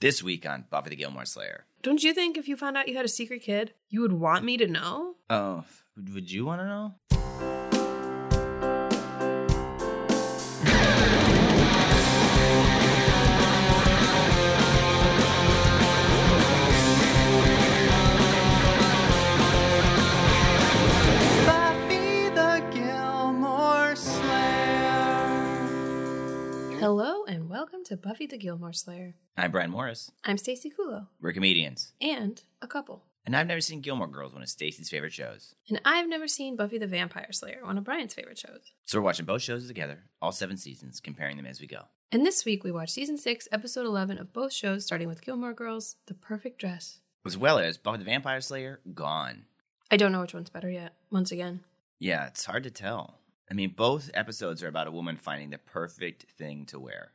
This week on Buffy the Gilmore Slayer. Don't you think if you found out you had a secret kid, you would want me to know? Oh, would you want to know? Hello and welcome to Buffy the Gilmore Slayer. I'm Brian Morris. I'm Stacey Kulo We're comedians. and a couple. And I've never seen Gilmore Girls, one of Stacy's favorite shows. And I've never seen Buffy the Vampire Slayer, one of Brian's favorite shows. So we're watching both shows together, all seven seasons, comparing them as we go. And this week we watched season 6, episode 11 of both shows, starting with Gilmore Girls, The Perfect Dress. As well as Buffy the Vampire Slayer, Gone. I don't know which one's better yet, once again. Yeah, it's hard to tell. I mean, both episodes are about a woman finding the perfect thing to wear.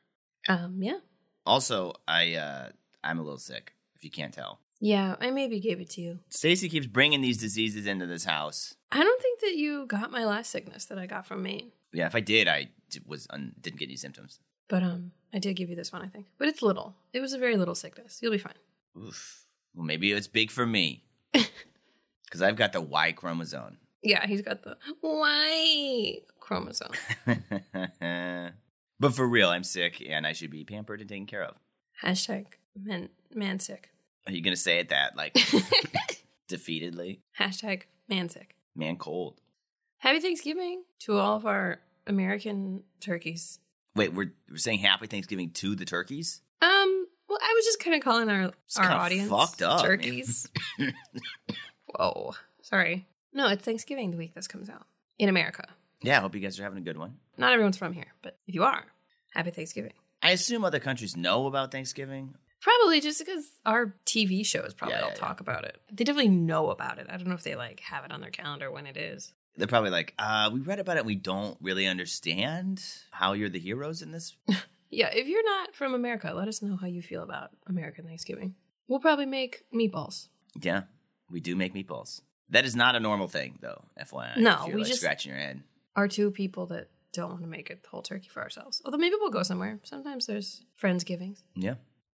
Um, yeah. Also, I uh I'm a little sick, if you can't tell. Yeah, I maybe gave it to you. Stacy keeps bringing these diseases into this house. I don't think that you got my last sickness that I got from Maine. Yeah, if I did, I was un- didn't get any symptoms. But um, I did give you this one, I think. But it's little. It was a very little sickness. You'll be fine. Oof. Well, maybe it's big for me. Because I've got the Y chromosome. Yeah, he's got the Y chromosome. but for real, I'm sick and I should be pampered and taken care of. Hashtag man man sick. Are you going to say it that, like, defeatedly? Hashtag man sick. Man, cold. Happy Thanksgiving to all of our American turkeys. Wait, we're, we're saying happy Thanksgiving to the turkeys? Um, well, I was just kind of calling our our audience fucked up, turkeys. Whoa, sorry. No, it's Thanksgiving the week this comes out in America. Yeah, I hope you guys are having a good one. Not everyone's from here, but if you are, happy Thanksgiving. I assume other countries know about Thanksgiving. Probably just because our TV shows probably Yeah, all yeah, talk about it. They definitely know about it. I don't know if they like have it on their calendar when it is. They're probably like, uh, we read about it. We don't really understand how you're the heroes in this. Yeah, if you're not from America, let us know how you feel about American Thanksgiving. We'll probably make meatballs. Yeah, we do make meatballs. That is not a normal thing, though. FYI. No, we like, just- scratching your head. Our two people that don't want to make a whole turkey for ourselves. Although maybe we'll go somewhere. Sometimes there's friendsgivings. Yeah.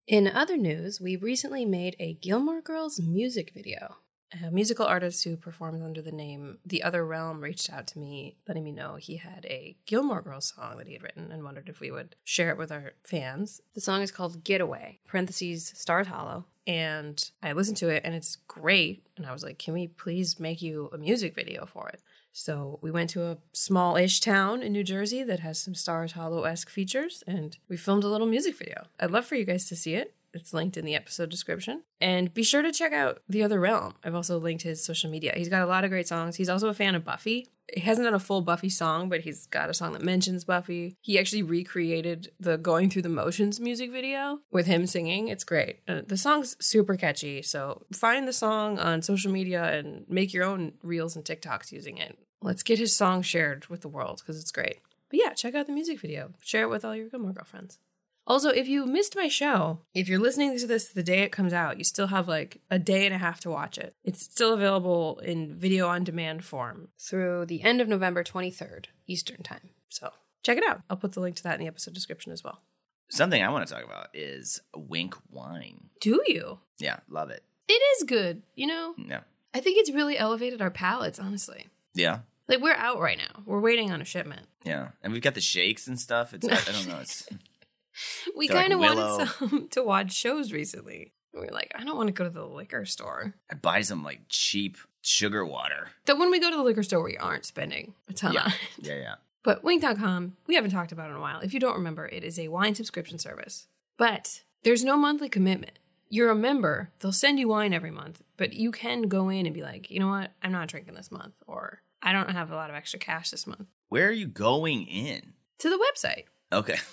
In other news, we recently made a Gilmore Girls music video. A musical artist who performs under the name The Other Realm reached out to me, letting me know he had a Gilmore Girls song that he had written and wondered if we would share it with our fans. The song is called Getaway, parentheses, Stars Hollow. And I listened to it and it's great. And I was like, can we please make you a music video for it? So we went to a small ish town in New Jersey that has some Stars Hollow esque features, and we filmed a little music video. I'd love for you guys to see it. It's linked in the episode description. And be sure to check out The Other Realm. I've also linked his social media. He's got a lot of great songs. He's also a fan of Buffy. He hasn't done a full Buffy song, but he's got a song that mentions Buffy. He actually recreated the Going Through the Motions music video with him singing. It's great. Uh, the song's super catchy. So find the song on social media and make your own reels and TikToks using it. Let's get his song shared with the world because it's great. But yeah, check out the music video. Share it with all your Gilmore girlfriends. Also, if you missed my show, if you're listening to this the day it comes out, you still have like a day and a half to watch it. It's still available in video on demand form through the end of November 23rd, Eastern Time. So check it out. I'll put the link to that in the episode description as well. Something I want to talk about is Winc Wine. Do you? Yeah, love it. It is good. You know, Yeah. I think it's really elevated our palates, honestly. Yeah. Like, we're out right now. We're waiting on a shipment. Yeah. And we've got the shakes and stuff. It's, I don't know. It's, We kind of Willow. wanted some to watch shows recently. We were like, I don't want to go to the liquor store. I buy some like cheap sugar water. That when we go to the liquor store, we aren't spending a ton Yeah. on it. Yeah, yeah. But Winc.com, we haven't talked about it in a while. If you don't remember, it is a wine subscription service. But there's no monthly commitment. You're a member, they'll send you wine every month, but you can go in and be like, you know what, I'm not drinking this month, or I don't have a lot of extra cash this month. Where are you going in? To the website. Okay.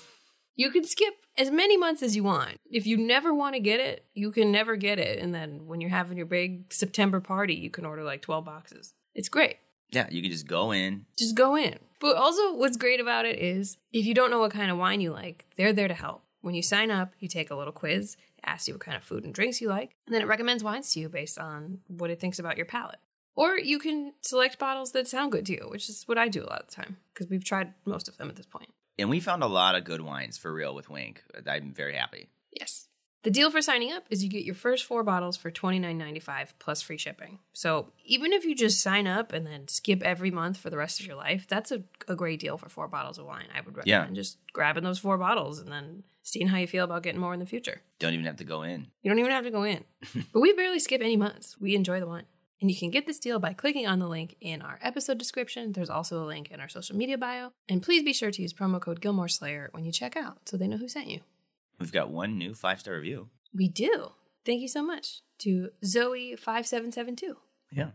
You can skip as many months as you want. If you never want to get it, you can never get it. And then when you're having your big September party, you can order like 12 boxes. It's great. Yeah, you can just go in. Just go in. But also, what's great about it is if you don't know what kind of wine you like, they're there to help. When you sign up, you take a little quiz, it asks you what kind of food and drinks you like, and then it recommends wines to you based on what it thinks about your palate. Or you can select bottles that sound good to you, which is what I do a lot of the time because we've tried most of them at this point. And we found a lot of good wines for real with Winc. I'm very happy. Yes. The deal for signing up is you get your first four bottles for $29.95 plus free shipping. So even if you just sign up and then skip every month for the rest of your life, that's a, a great deal for four bottles of wine. I would recommend just grabbing those four bottles and then seeing how you feel about getting more in the future. Don't even have to go in. You don't even have to go in. but we barely skip any months. We enjoy the wine. And you can get this deal by clicking on the link in our episode description. There's also a link in our social media bio. And please be sure to use promo code Gilmore Slayer when you check out so they know who sent you. We've got one new five star review. We do. Thank you so much to Zoe5772. Yeah.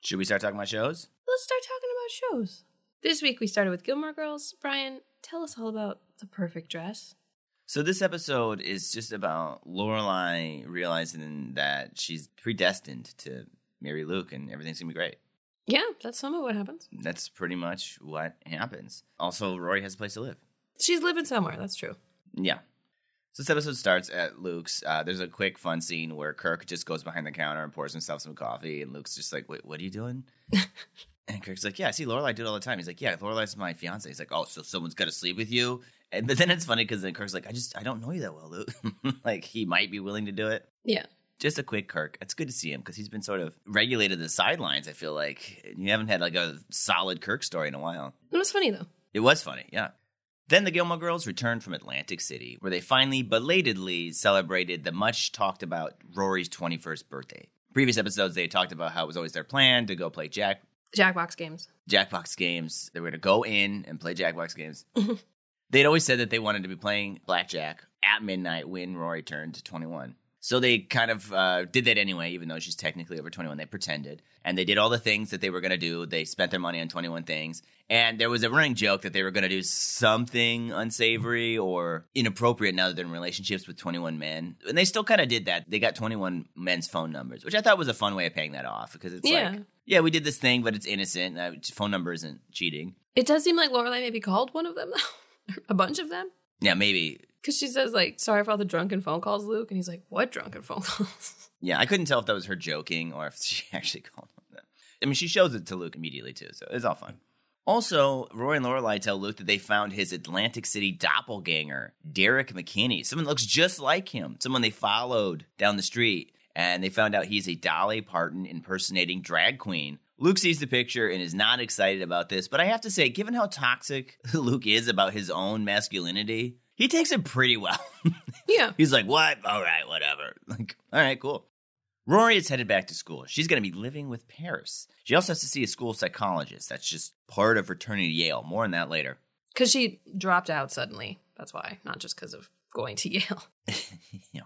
Should we start talking about shows? Let's start talking about shows. This week we started with Gilmore Girls. Brian, tell us all about The Perfect Dress. So this episode is just about Lorelai realizing that she's predestined to marry Luke and everything's gonna be great. Yeah, that's some of what happens. That's pretty much what happens. Also, Rory has a place to live. She's living somewhere, that's true. Yeah. So this episode starts at Luke's. Uh, there's a quick, fun scene where Kirk just goes behind the counter and pours himself some coffee, and Luke's just like, "Wait, what are you doing?" and Kirk's like, "Yeah, I see Lorelai do it all the time." He's like, "Yeah, Lorelai's my fiance." He's like, "Oh, so someone's got to sleep with you?" And but then it's funny because then Kirk's like, "I just I don't know you that well, Luke. like he might be willing to do it." Yeah. Just a quick Kirk. It's good to see him because he's been sort of regulated the sidelines. I feel like you haven't had like a solid Kirk story in a while. It was funny though. It was funny, yeah. Then the Gilmore Girls returned from Atlantic City, where they finally belatedly celebrated the much talked about Rory's 21st birthday. Previous episodes, they had talked about how it was always their plan to go play Jack Jackbox games. Jackbox games. They were going to go in and play Jackbox games. They'd always said that they wanted to be playing blackjack at midnight when Rory turned to 21. So they kind of uh, did that anyway, even though she's technically over 21. They pretended. And they did all the things that they were going to do. They spent their money on 21 things. And there was a running joke that they were going to do something unsavory or inappropriate now that they're in relationships with 21 men. And they still kind of did that. They got 21 men's phone numbers, which I thought was a fun way of paying that off because it's Yeah. like, yeah, we did this thing, but it's innocent. Uh, phone number isn't cheating. It does seem like Lorelai maybe called one of them though. a bunch of them. Yeah, maybe. Because she says, like, sorry for all the drunken phone calls, Luke. And he's like, what drunken phone calls? Yeah, I couldn't tell if that was her joking or if she actually called him that. I mean, she shows it to Luke immediately too, so it's all fun. Also, Rory and Lorelai tell Luke that they found his Atlantic City doppelganger, Derek McKinney. Someone looks just like him. Someone they followed down the street, and they found out he's a Dolly Parton impersonating drag queen. Luke sees the picture and is not excited about this, but I have to say, given how toxic Luke is about his own masculinity, he takes it pretty well. yeah. He's like, what? All right, whatever. Like, all right, cool. Rory is headed back to school. She's going to be living with Paris. She also has to see a school psychologist. That's just part of returning to Yale. More on that later. Because she dropped out suddenly. That's why, not just because of going to Yale.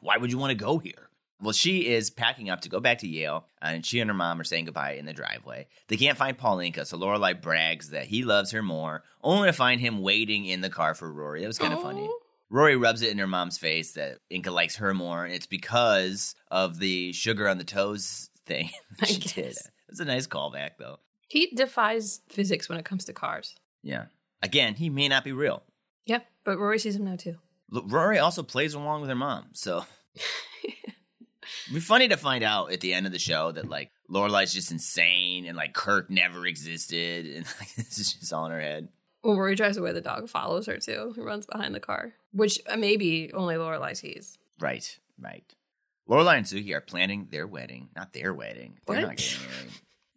Why would you want to go here? Well, she is packing up to go back to Yale, and she and her mom are saying goodbye in the driveway. They can't find Paul Anka, so Lorelai brags that he loves her more, only to find him waiting in the car for Rory. That was kind of funny. Rory rubs it in her mom's face that Anka likes her more, and it's because of the sugar on the toes thing I she did. It's a nice callback, though. He defies physics when it comes to cars. Yeah. Again, he may not be real. Yep, but Rory sees him now too. Look, Rory also plays along with her mom, so it'd be funny to find out at the end of the show that like Lorelai's just insane and like Kirk never existed, and like, this is just all in her head. When Rory drives away, the dog follows her too. He runs behind the car, which uh, maybe only Lorelai sees. Right, right. Lorelai and Sookie are planning their wedding, not their wedding. They're What? not getting married.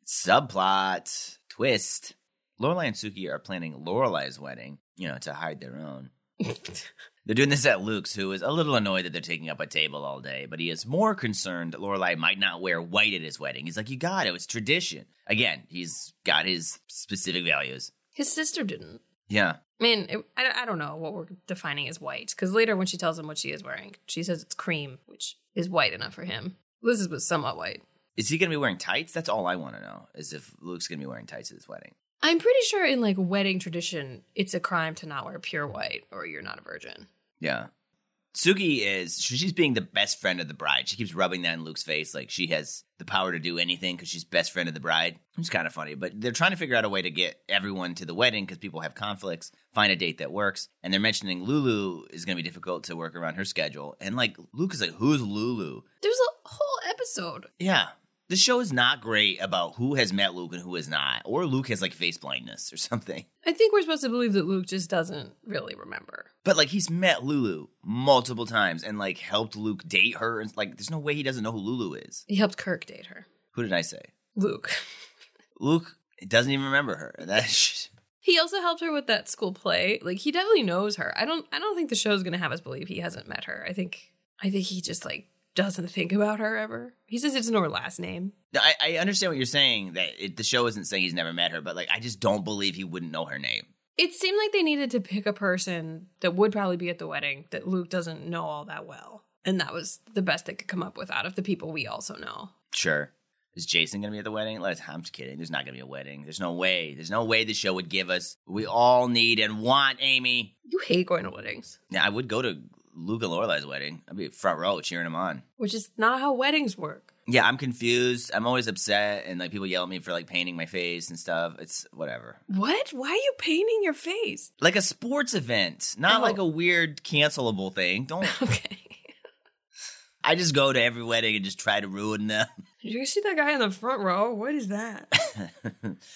Subplot twist. Lorelai and Sookie are planning Lorelai's wedding, you know, to hide their own. They're doing this at Luke's, who is a little annoyed that they're taking up a table all day, but he is more concerned that Lorelai might not wear white at his wedding. He's like, "You got it; it's tradition." Again, he's got his specific values. His sister didn't. Yeah, I mean, it, I, I don't know what we're defining as white because later when she tells him what she is wearing, she says it's cream, which is white enough for him. Liz's was somewhat white. is he going to be wearing tights? That's all I want to know. Is if Luke's going to be wearing tights at his wedding. I'm pretty sure in like wedding tradition, it's a crime to not wear pure white or you're not a virgin. Yeah. Sookie is she's being the best friend of the bride. She keeps rubbing that in Luke's face like she has the power to do anything because she's best friend of the bride. It's kind of funny, but they're trying to figure out a way to get everyone to the wedding because people have conflicts. Find a date that works, and they're mentioning Lulu is going to be difficult to work around her schedule. And like Luke is like, "Who's Lulu?" There's a whole episode. Yeah, The show is not great about who has met Luke and who has not, or Luke has like face blindness or something. I think we're supposed to believe that Luke just doesn't really remember. But like he's met Lulu multiple times and like helped Luke date her, and like there's no way he doesn't know who Lulu is. He helped Kirk date her. Who did I say? Luke. Luke doesn't even remember her. That's He also helped her with that school play. Like he definitely knows her. I don't I don't think the show's gonna have us believe he hasn't met her. I think I think he just like doesn't think about her ever. He says it's know her last name. I, I understand what you're saying that it, the show isn't saying he's never met her, but like I just don't believe he wouldn't know her name. It seemed like they needed to pick a person that would probably be at the wedding that Luke doesn't know all that well. And that was the best they could come up with out of the people we also know. Sure. Is Jason going to be at the wedding? Let's, I'm just kidding. There's not going to be a wedding. There's no way. There's no way the show would give us we all need and want, Amy. You hate going to weddings, Yeah, I would go to Luke and Lorelai's wedding. I'd be front row cheering him on. which is not how weddings work. Yeah, I'm confused. I'm always upset, and like people yell at me for like painting my face and stuff. It's whatever. What? Why are you painting your face? Like a sports event, not Oh. like a oh. weird cancelable thing. Don't. Okay. I just go to every wedding and just try to ruin them. Did you see that guy in the front row? What is that?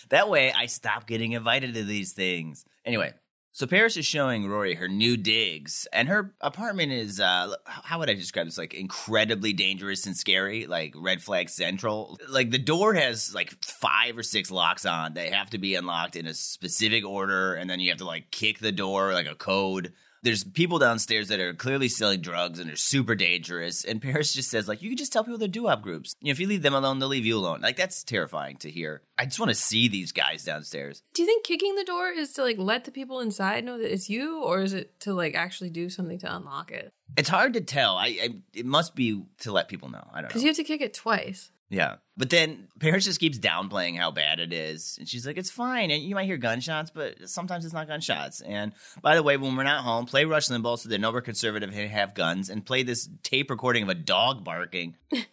that way, I stop getting invited to these things. Anyway, so Paris is showing Rory her new digs, and her apartment is, uh, how would I describe this? Like incredibly dangerous and scary, like red flag central. Like the door has like five or six locks on. They have to be unlocked in a specific order, and then you have to like kick the door like a code. There's people downstairs that are clearly selling drugs and are super dangerous. And Paris just says, like, you can just tell people they're doo-wop groups. You know, if you leave them alone, they'll leave you alone. Like, that's terrifying to hear. I just want to see these guys downstairs. Do you think kicking the door is to like let the people inside know that it's you, or is it to like actually do something to unlock it? It's hard to tell. I, I it must be to let people know. I don't Because you have to kick it twice. Yeah, but then Paris just keeps downplaying how bad it is, and she's like, "It's fine." And you might hear gunshots, but sometimes it's not gunshots. And by the way, when we're not home, play Rush Limbaugh so they know we're conservative and have guns, and play this tape recording of a dog barking.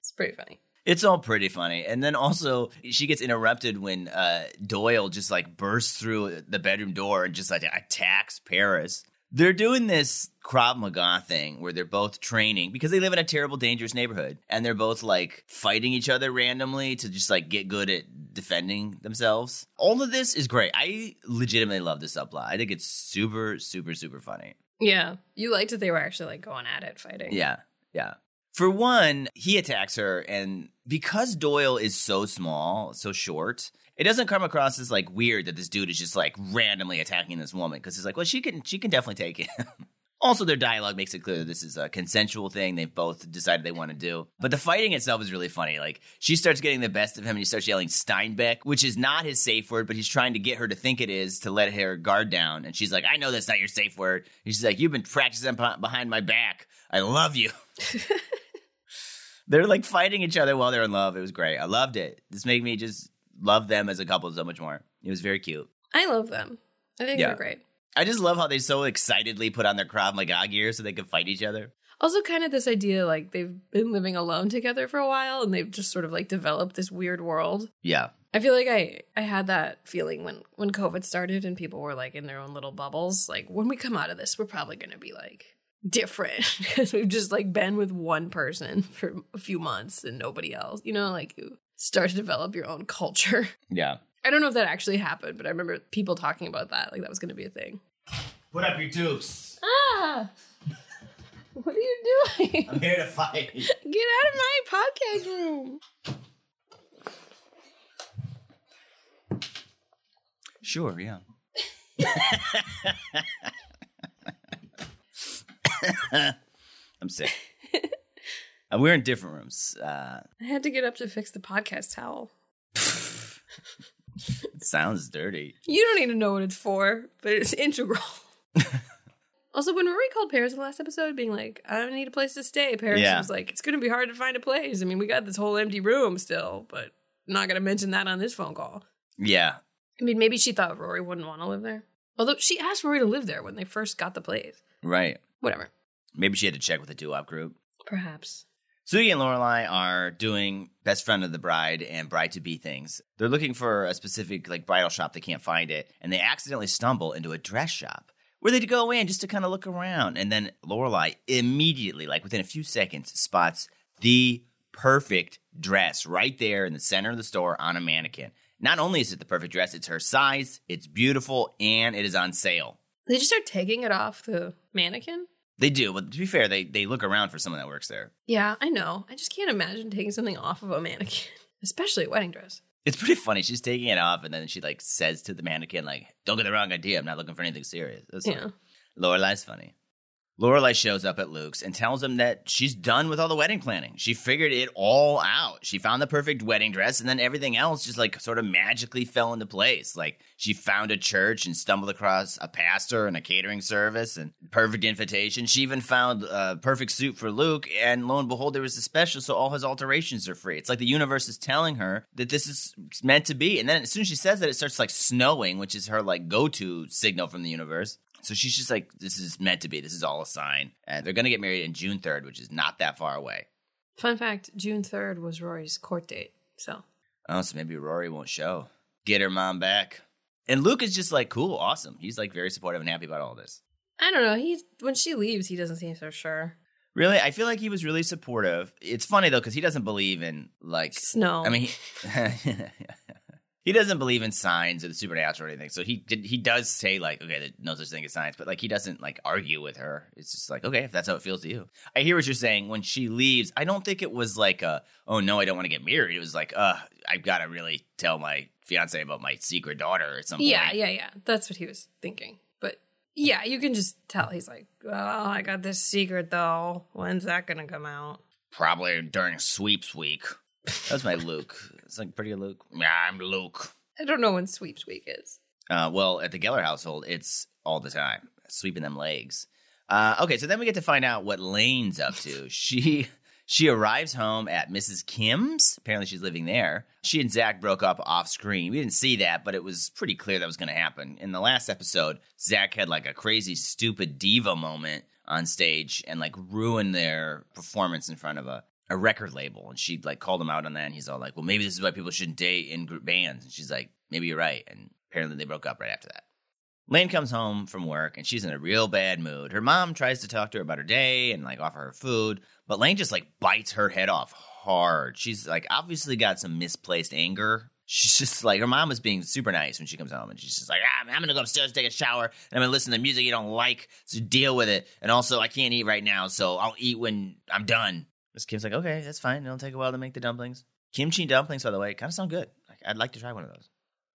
It's pretty funny. It's all pretty funny. And then also she gets interrupted when uh, Doyle just like bursts through the bedroom door and just like attacks Paris. They're doing this Krav Maga thing where they're both training because they live in a terrible, dangerous neighborhood. And they're both like fighting each other randomly to just like get good at defending themselves. All of this is great. I legitimately love this subplot. I think it's super, super, super funny. Yeah, you liked that they were actually like going at it, fighting. Yeah, yeah. For one, he attacks her, and because Doyle is so small, so short, it doesn't come across as like weird that this dude is just like randomly attacking this woman because he's like, well, she can, she can definitely take him. also, their dialogue makes it clear that this is a consensual thing they've both decided they want to do. But the fighting itself is really funny. Like she starts getting the best of him, and he starts yelling Steinbeck, which is not his safe word, but he's trying to get her to think it is to let her guard down. And she's like, I know that's not your safe word. And she's like, you've been practicing behind my back. I love you. They're like fighting each other while they're in love. It was great. I loved it. This made me just love them as a couple so much more. It was very cute. I love them. I think Yeah. they're great. I just love how they so excitedly put on their Krav Maga gear so they could fight each other. Also, kind of this idea like they've been living alone together for a while and they've just sort of like developed this weird world. Yeah. I feel like I I had that feeling when when COVID started and people were like in their own little bubbles. Like when we come out of this, we're probably going to be like different because we've just like been with one person for a few months and nobody else. You know, like you start to develop your own culture. Yeah. I don't know if that actually happened, but I remember people talking about that like that was going to be a thing. Put up your dukes. Ah. What are you doing? I'm here to fight. Get out of my podcast room. Sure, yeah. I'm sick. Uh, we're in different rooms. Uh, I had to get up to fix the podcast towel. it sounds dirty. You don't need to know what it's for, but it's integral. also, when Rory called Paris in the last episode, being like, I don't need a place to stay, Paris Yeah. was like, it's going to be hard to find a place. I mean, we got this whole empty room still, but I'm not going to mention that on this phone call. Yeah. I mean, maybe she thought Rory wouldn't want to live there. Although she asked Rory to live there when they first got the place. Right. Whatever. Maybe she had to check with the doo-wop group. Perhaps. Sookie and Lorelai are doing best friend of the bride and bride to be things. They're looking for a specific like bridal shop. They can't find it, and they accidentally stumble into a dress shop where they go in just to kind of look around. And then Lorelai immediately, like within a few seconds, spots the perfect dress right there in the center of the store on a mannequin. Not only is it the perfect dress, it's her size, it's beautiful, and it is on sale. They just start taking it off the mannequin. They do, but to be fair, they they look around for someone that works there. Yeah, I know. I just can't imagine taking something off of a mannequin, especially a wedding dress. It's pretty funny. She's taking it off, and then she like says to the mannequin, like, "Don't get the wrong idea. I'm not looking for anything serious." That's Yeah. funny. Lorelai's funny. Lorelai shows up at Luke's and tells him that she's done with all the wedding planning. She figured it all out. She found the perfect wedding dress, and then everything else just like sort of magically fell into place. Like she found a church and stumbled across a pastor and a catering service and perfect invitation. She even found a perfect suit for Luke, and lo and behold, there was a special, so all his alterations are free. It's like the universe is telling her that this is meant to be. And then as soon as she says that, it starts like snowing, which is her like go to signal from the universe. So she's just like, this is meant to be. This is all a sign. And they're going to get married in June 3rd, which is not that far away. Fun fact June 3rd was Rory's court date. So, Oh, so maybe Rory won't show. Get her mom back. And Luke is just like, cool, awesome. He's like very supportive and happy about all this. I don't know. He's when she leaves, he doesn't seem so sure. Really? I feel like he was really supportive. It's funny though, because he doesn't believe in like, Snow. I mean, he, he doesn't believe in signs or the supernatural or anything. So he did, he does say like, okay, there's no such thing as science, but like he doesn't like argue with her. It's just like, okay, if that's how it feels to you. I hear what you're saying. When she leaves, I don't think it was like a, oh no, I don't want to get married. It was like, uh, I've got to really tell my fiance about my secret daughter at some yeah, point. yeah, yeah. That's what he was thinking. But yeah, you can just tell he's like, oh, I got this secret though. When's that gonna come out? Probably during sweeps week. That's my Luke. It's like pretty Luke. Yeah, I'm Luke. I don't know when sweeps week is. Uh, well, at the Geller household, it's all the time, sweeping them legs. Uh, okay, so then we get to find out what Lane's up to. she she arrives home at Mrs. Kim's. Apparently, she's living there. She and Zach broke up off screen. We didn't see that, but it was pretty clear that was going to happen. In the last episode, Zach had like a crazy, stupid diva moment on stage and like ruined their performance in front of a a record label and she like called him out on that and he's all like well maybe this is why people shouldn't date in group bands and she's like maybe you're right and apparently they broke up right after that. Lane comes home from work and she's in a real bad mood. Her mom tries to talk to her about her day and like offer her food but lane just like bites her head off hard. She's like obviously got some misplaced anger. She's just like her mom is being super nice when she comes home and she's just like ah, i'm gonna go upstairs take a shower and i'm gonna listen to music you don't like so deal with it. And also i can't eat right now so i'll eat when i'm done Miss Kim's like, okay, that's fine. It'll take a while to make the dumplings. Kimchi dumplings, by the way, kind of sound good. I'd like to try one of those.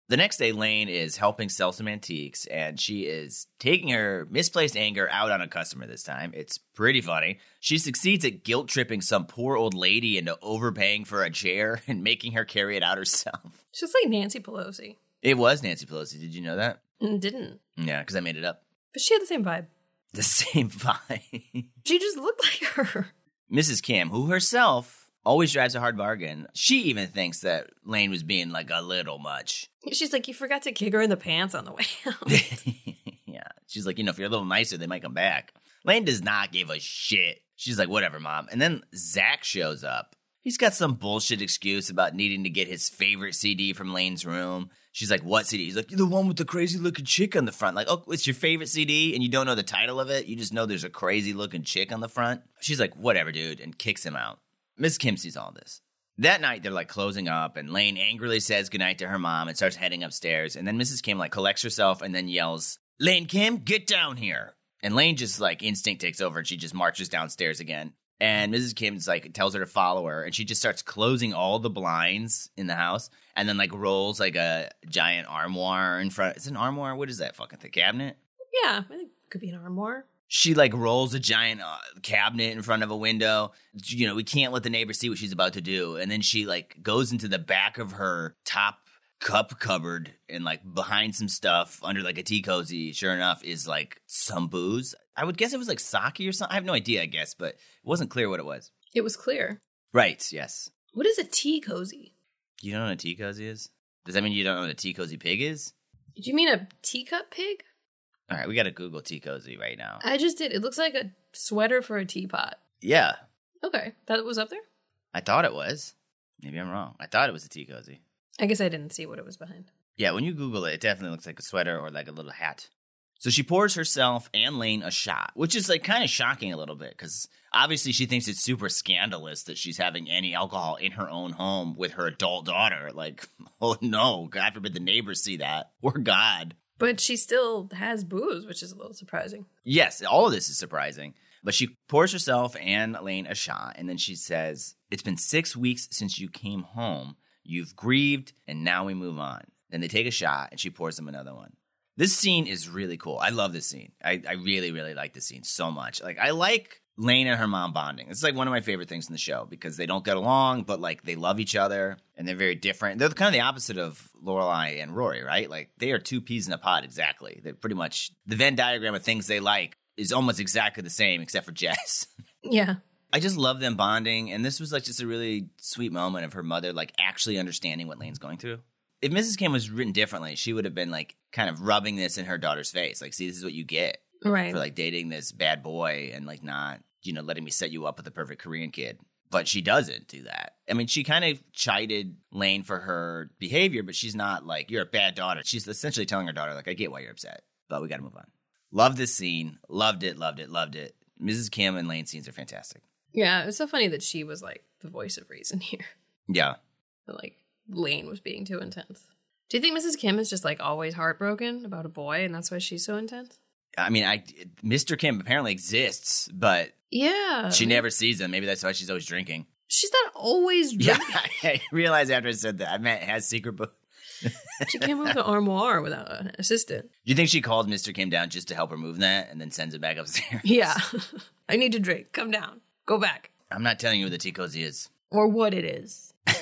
The next day, Lane is helping sell some antiques, and she is taking her misplaced anger out on a customer this time. It's pretty funny. She succeeds at guilt tripping some poor old lady into overpaying for a chair and making her carry it out herself. She's like Nancy Pelosi. It was Nancy Pelosi. Did you know that? Mm, didn't. Yeah, because I made it up. But she had the same vibe. The same vibe. She just looked like her. Mrs. Kim, who herself always drives a hard bargain, she even thinks that Lane was being like a little much. She's like, you forgot to kick her in the pants on the way out. yeah. She's like, you know, if you're a little nicer, they might come back. Lane does not give a shit. She's like, whatever, mom. And then Zach shows up. He's got some bullshit excuse about needing to get his favorite CD from Lane's room. She's like, what CD? He's like, the one with the crazy looking chick on the front. Like, oh, it's your favorite CD and you don't know the title of it. You just know there's a crazy looking chick on the front. She's like, whatever, dude, and kicks him out. Miss Kim sees all this. That night, they're like closing up, and Lane angrily says goodnight to her mom and starts heading upstairs. And then Mrs. Kim like collects herself and then yells, Lane Kim, get down here. And Lane just like instinct takes over and she just marches downstairs again. And Mrs. Kim's like tells her to follow her, and she just starts closing all the blinds in the house, and then like rolls like a giant armoire in front. It's an armoire. What is that fucking thing? Cabinet. yeah, I think it could be an armoire. She like rolls a giant uh, cabinet in front of a window. You know, we can't let the neighbor see what she's about to do. And then she like goes into the back of her top cup cupboard and like behind some stuff under like a tea cozy. Sure enough, is like some booze. I would guess it was like sake or something. I have no idea. I guess, but it wasn't clear what it was. It was clear. Right. Yes. What is a tea cozy? You don't know what a tea cozy is? Does that mean you don't know what a tea cozy pig is? Did you mean a teacup pig? All right, we got to Google tea cozy right now. I just did. It looks like a sweater for a teapot. Yeah, Okay, that was up there. I thought it was. Maybe I'm wrong. I thought it was a tea cozy. I guess I didn't see what it was behind. Yeah, when you Google it, it definitely looks like a sweater or like a little hat. So she pours herself and Lane a shot, which is like kind of shocking a little bit because obviously she thinks it's super scandalous that she's having any alcohol in her own home with her adult daughter. Like, oh no, God forbid the neighbors see that or God. But she still has booze, which is a little surprising. Yes, all of this is surprising. But she pours herself and Lane a shot, and then she says, It's been six weeks since you came home. You've grieved, and now we move on. Then they take a shot, and she pours them another one. This scene is really cool. I love this scene. I, I really, really like this scene so much. Like, I like Lane and her mom bonding. It's like one of my favorite things in the show because they don't get along, but like they love each other and they're very different. They're kind of the opposite of Lorelai and Rory, right? Like they are two peas in a pod exactly. They're pretty much the Venn diagram of things they like is almost exactly the same except for Jess. Yeah. I just love them bonding, and this was like just a really sweet moment of her mother like actually understanding what Lane's going through. If Mrs. Kim was written differently, she would have been like kind of rubbing this in her daughter's face, like, "See, this is what you get Right. for like dating this bad boy and like not, you know, letting me set you up with the perfect Korean kid." But she doesn't do that. I mean, she kind of chided Lane for her behavior, but she's not like, "You're a bad daughter." She's essentially telling her daughter, like, "I get why you're upset, but we got to move on." Love this scene. Loved it. Loved it. Loved it. Mrs. Kim and Lane scenes are fantastic. Yeah, it's so funny that she was like the voice of reason here. Yeah. That, like Lane was being too intense. Do you think Mrs. Kim is just like always heartbroken about a boy and that's why she's so intense? I mean, I Mr. Kim apparently exists, but Yeah. she never sees him. Maybe that's why she's always drinking. She's not always Yeah, drinking. I realized after I said that. I meant has secret book. she can't move the armoire without an assistant. Do you think she calls Mr. Kim down just to help her move that and then sends him back upstairs? Yeah. I need to drink. Come down. Go back. I'm not telling you who the tea cozy is. Or what it is.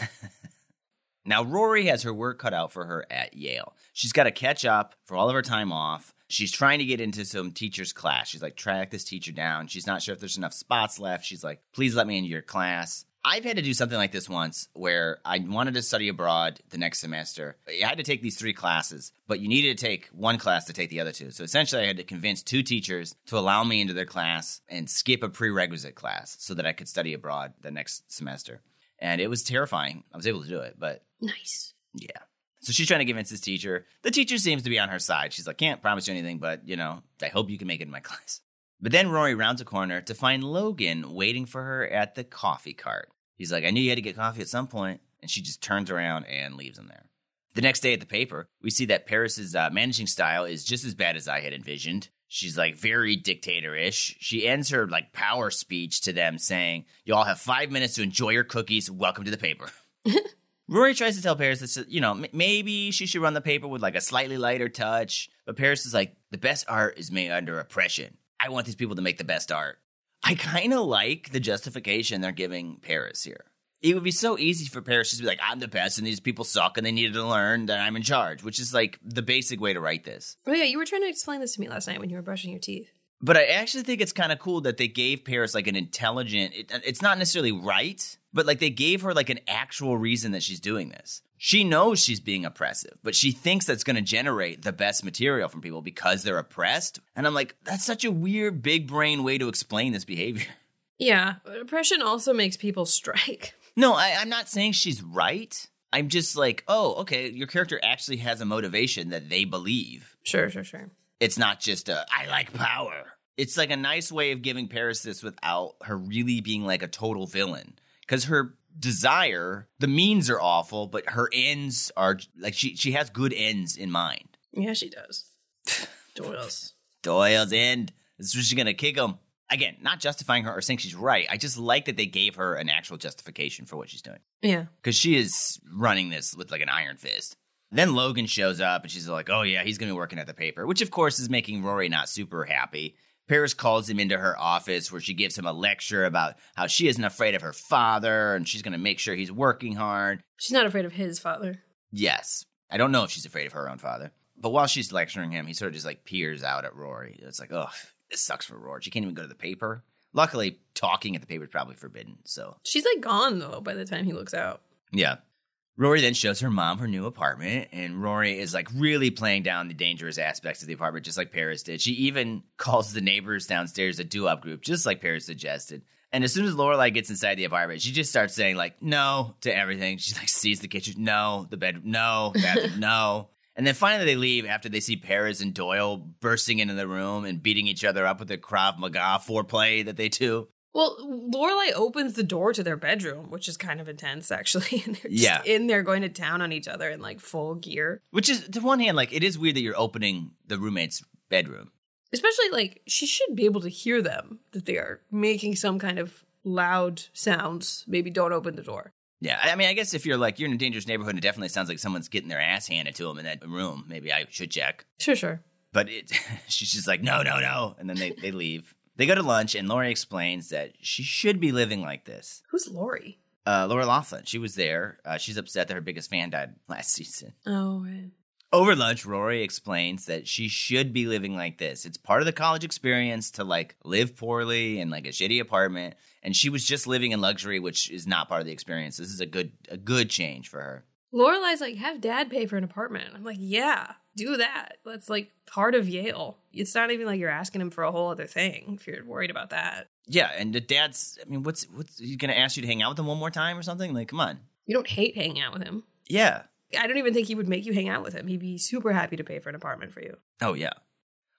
Now, Rory has her work cut out for her at Yale. She's got to catch up for all of her time off. She's trying to get into some teacher's class. She's like, track this teacher down. She's not sure if there's enough spots left. She's like, please let me into your class. I've had to do something like this once where I wanted to study abroad the next semester. I had to take these three classes, but you needed to take one class to take the other two. So essentially, I had to convince two teachers to allow me into their class and skip a prerequisite class so that I could study abroad the next semester. And it was terrifying. I was able to do it, but Nice. yeah. So she's trying to convince this teacher. The teacher seems to be on her side. She's like, can't promise you anything, but you know, I hope you can make it in my class. But then Rory rounds a corner to find Logan waiting for her at the coffee cart. He's like, I knew you had to get coffee at some point. and she just turns around and leaves him there. The next day at the paper, we see that Paris's uh, managing style is just as bad as I had envisioned. She's like very dictatorish. She ends her like power speech to them saying, "You all have five minutes to enjoy your cookies. Welcome to the paper." Rory tries to tell Paris that you know m- maybe she should run the paper with like a slightly lighter touch, but Paris is like, "The best art is made under oppression. I want these people to make the best art." I kind of like the justification they're giving Paris here. It would be so easy for Paris just to be like, I'm the best and these people suck and they needed to learn that I'm in charge, which is like the basic way to write this. Oh yeah, you were trying to explain this to me last night when you were brushing your teeth. But I actually think it's kind of cool that they gave Paris like an intelligent, it, it's not necessarily right, but like they gave her like an actual reason that she's doing this. She knows she's being oppressive, but she thinks that's going to generate the best material from people because they're oppressed. And I'm like, that's such a weird big brain way to explain this behavior. Yeah, oppression also makes people strike. No, I, I'm not saying she's right. I'm just like, oh, okay, your character actually has a motivation that they believe. Sure, sure, sure. It's not just a, I like power. It's like a nice way of giving Paris this without her really being like a total villain. Because her desire, the means are awful, but her ends are like she, she has good ends in mind. Yeah, she does. Doyle's. Doyle's end. This is she's going to kick him. Again, not justifying her or saying she's right. I just like that they gave her an actual justification for what she's doing. Yeah. because she is running this with like an iron fist. Then Logan shows up and she's like, "Oh yeah, he's gonna be working at the paper," which of course is making Rory not super happy. Paris calls him into her office where she gives him a lecture about how she isn't afraid of her father and she's gonna make sure he's working hard. She's not afraid of his father. Yes, I don't know if she's afraid of her own father, but while she's lecturing him, he sort of just like peers out at Rory. It's like, oh, this sucks for Rory. She can't even go to the paper. Luckily, talking at the paper is probably forbidden. So She's like gone though by the time he looks out. Yeah. Rory then shows her mom her new apartment, and Rory is like really playing down the dangerous aspects of the apartment, just like Paris did. She even calls the neighbors downstairs a doo-wop group, just like Paris suggested. And as soon as Lorelai gets inside the apartment, she just starts saying like no to everything. She like sees the kitchen, no, the bed, no, bathroom, no. And then finally they leave after they see Paris and Doyle bursting into the room and beating each other up with the Krav Maga foreplay that they do. Well, Lorelai opens the door to their bedroom, which is kind of intense, actually. And they're just Yeah. in there going to town on each other in like full gear. Which is, to one hand, like, it is weird that you're opening the roommate's bedroom. Especially like she should be able to hear them that they are making some kind of loud sounds. Maybe don't open the door. Yeah, I mean, I guess if you're like, you're in a dangerous neighborhood, it definitely sounds like someone's getting their ass handed to them in that room. Maybe I should check. Sure, sure. But it, she's just like, no, no, no. And then they, they leave. They go to lunch, and Lori explains that she should be living like this. Who's Lori? Uh, Lori Loughlin, she was there. Uh, she's upset that her biggest fan died last season. Oh, right. Over lunch, Rory explains that she should be living like this. It's part of the college experience to like live poorly in like a shitty apartment, and she was just living in luxury, which is not part of the experience. This is a good a good change for her. Lorelai's like, have dad pay for an apartment. I'm like, yeah, do that. That's like part of Yale. It's not even like you're asking him for a whole other thing if you're worried about that. Yeah, and the dad's. I mean, what's what's he gonna ask you to hang out with him one more time or something? Like, come on. You don't hate hanging out with him. Yeah. I don't even think he would make you hang out with him. He'd be super happy to pay for an apartment for you. Oh yeah.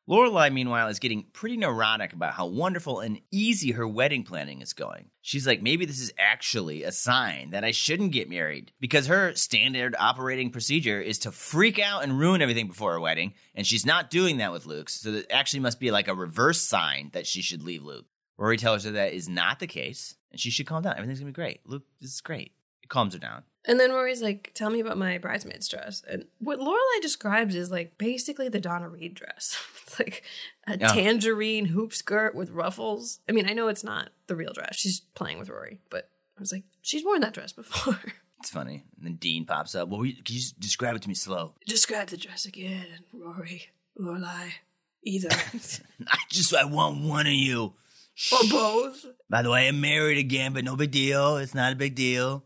Lorelai, meanwhile, is getting pretty neurotic about how wonderful and easy her wedding planning is going. She's like, maybe this is actually a sign that I shouldn't get married because her standard operating procedure is to freak out and ruin everything before her wedding, and she's not doing that with Luke. So it actually must be like a reverse sign that she should leave Luke. Rory tells her that is not the case, and she should calm down. Everything's gonna be great. Luke, this is great. It calms her down. And then Rory's like, tell me about my bridesmaid's dress. And what Lorelai describes is like basically the Donna Reed dress. it's like a Yeah. tangerine hoop skirt with ruffles. I mean, I know it's not the real dress. She's playing with Rory, but I was like, she's worn that dress before. It's funny. And then Dean pops up. Well, can you just describe it to me slow? Describe the dress again, Rory, Lorelai, either. I just I want one of you. or both. By the way, I'm married again, but no big deal. It's not a big deal.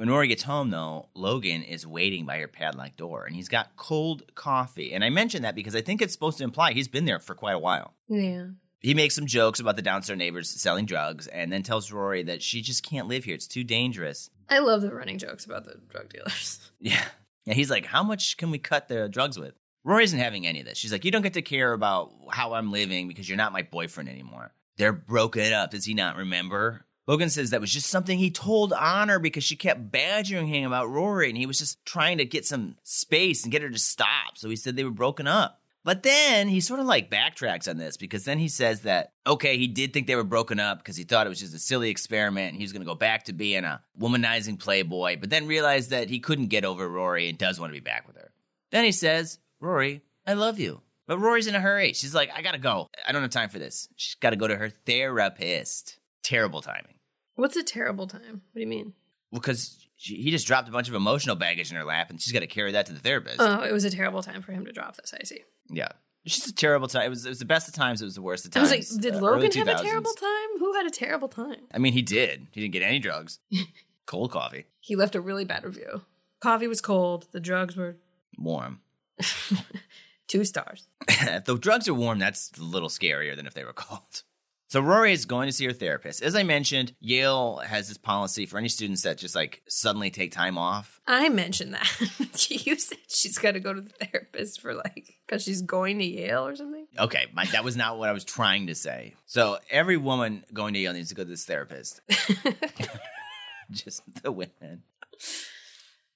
When Rory gets home, though, Logan is waiting by her padlock door, and he's got cold coffee. And I mention that because I think it's supposed to imply he's been there for quite a while. Yeah. He makes some jokes about the downstairs neighbors selling drugs, and then tells Rory that she just can't live here. It's too dangerous. I love the running jokes about the drug dealers. Yeah. And he's like, How much can we cut the drugs with? Rory isn't having any of this. She's like, You don't get to care about how I'm living because you're not my boyfriend anymore. They're broken up. Does he not remember? Logan says that was just something he told Honor because she kept badgering him about Rory and he was just trying to get some space and get her to stop. So he said they were broken up. But then he sort of like backtracks on this because then he says that, okay, he did think they were broken up because he thought it was just a silly experiment and he was going to go back to being a womanizing playboy, but then realized that he couldn't get over Rory and does want to be back with her. Then he says, Rory, I love you. But Rory's in a hurry. She's like, I got to go. I don't have time for this. She's got to go to her therapist. Terrible timing. What's a terrible time? What do you mean? Because she, he just dropped a bunch of emotional baggage in her lap and she's got to carry that to the therapist. Oh, it was a terrible time for him to drop this. I see. Yeah. It's just a terrible time. It was, it was the best of times. It was the worst of I was times. like, did Uh, Logan have a terrible time? Who had a terrible time? I mean, he did. He didn't get any drugs. Cold coffee. He left a really bad review. Coffee was cold. The drugs were Warm. two stars. if the drugs are warm, that's a little scarier than if they were cold. So Rory is going to see her therapist. As I mentioned, Yale has this policy for any students that just like suddenly take time off. I mentioned that. you said she's got to go to the therapist for like, because she's going to Yale or something. Okay, my, that was not what I was trying to say. So every woman going to Yale needs to go to this therapist. just the women.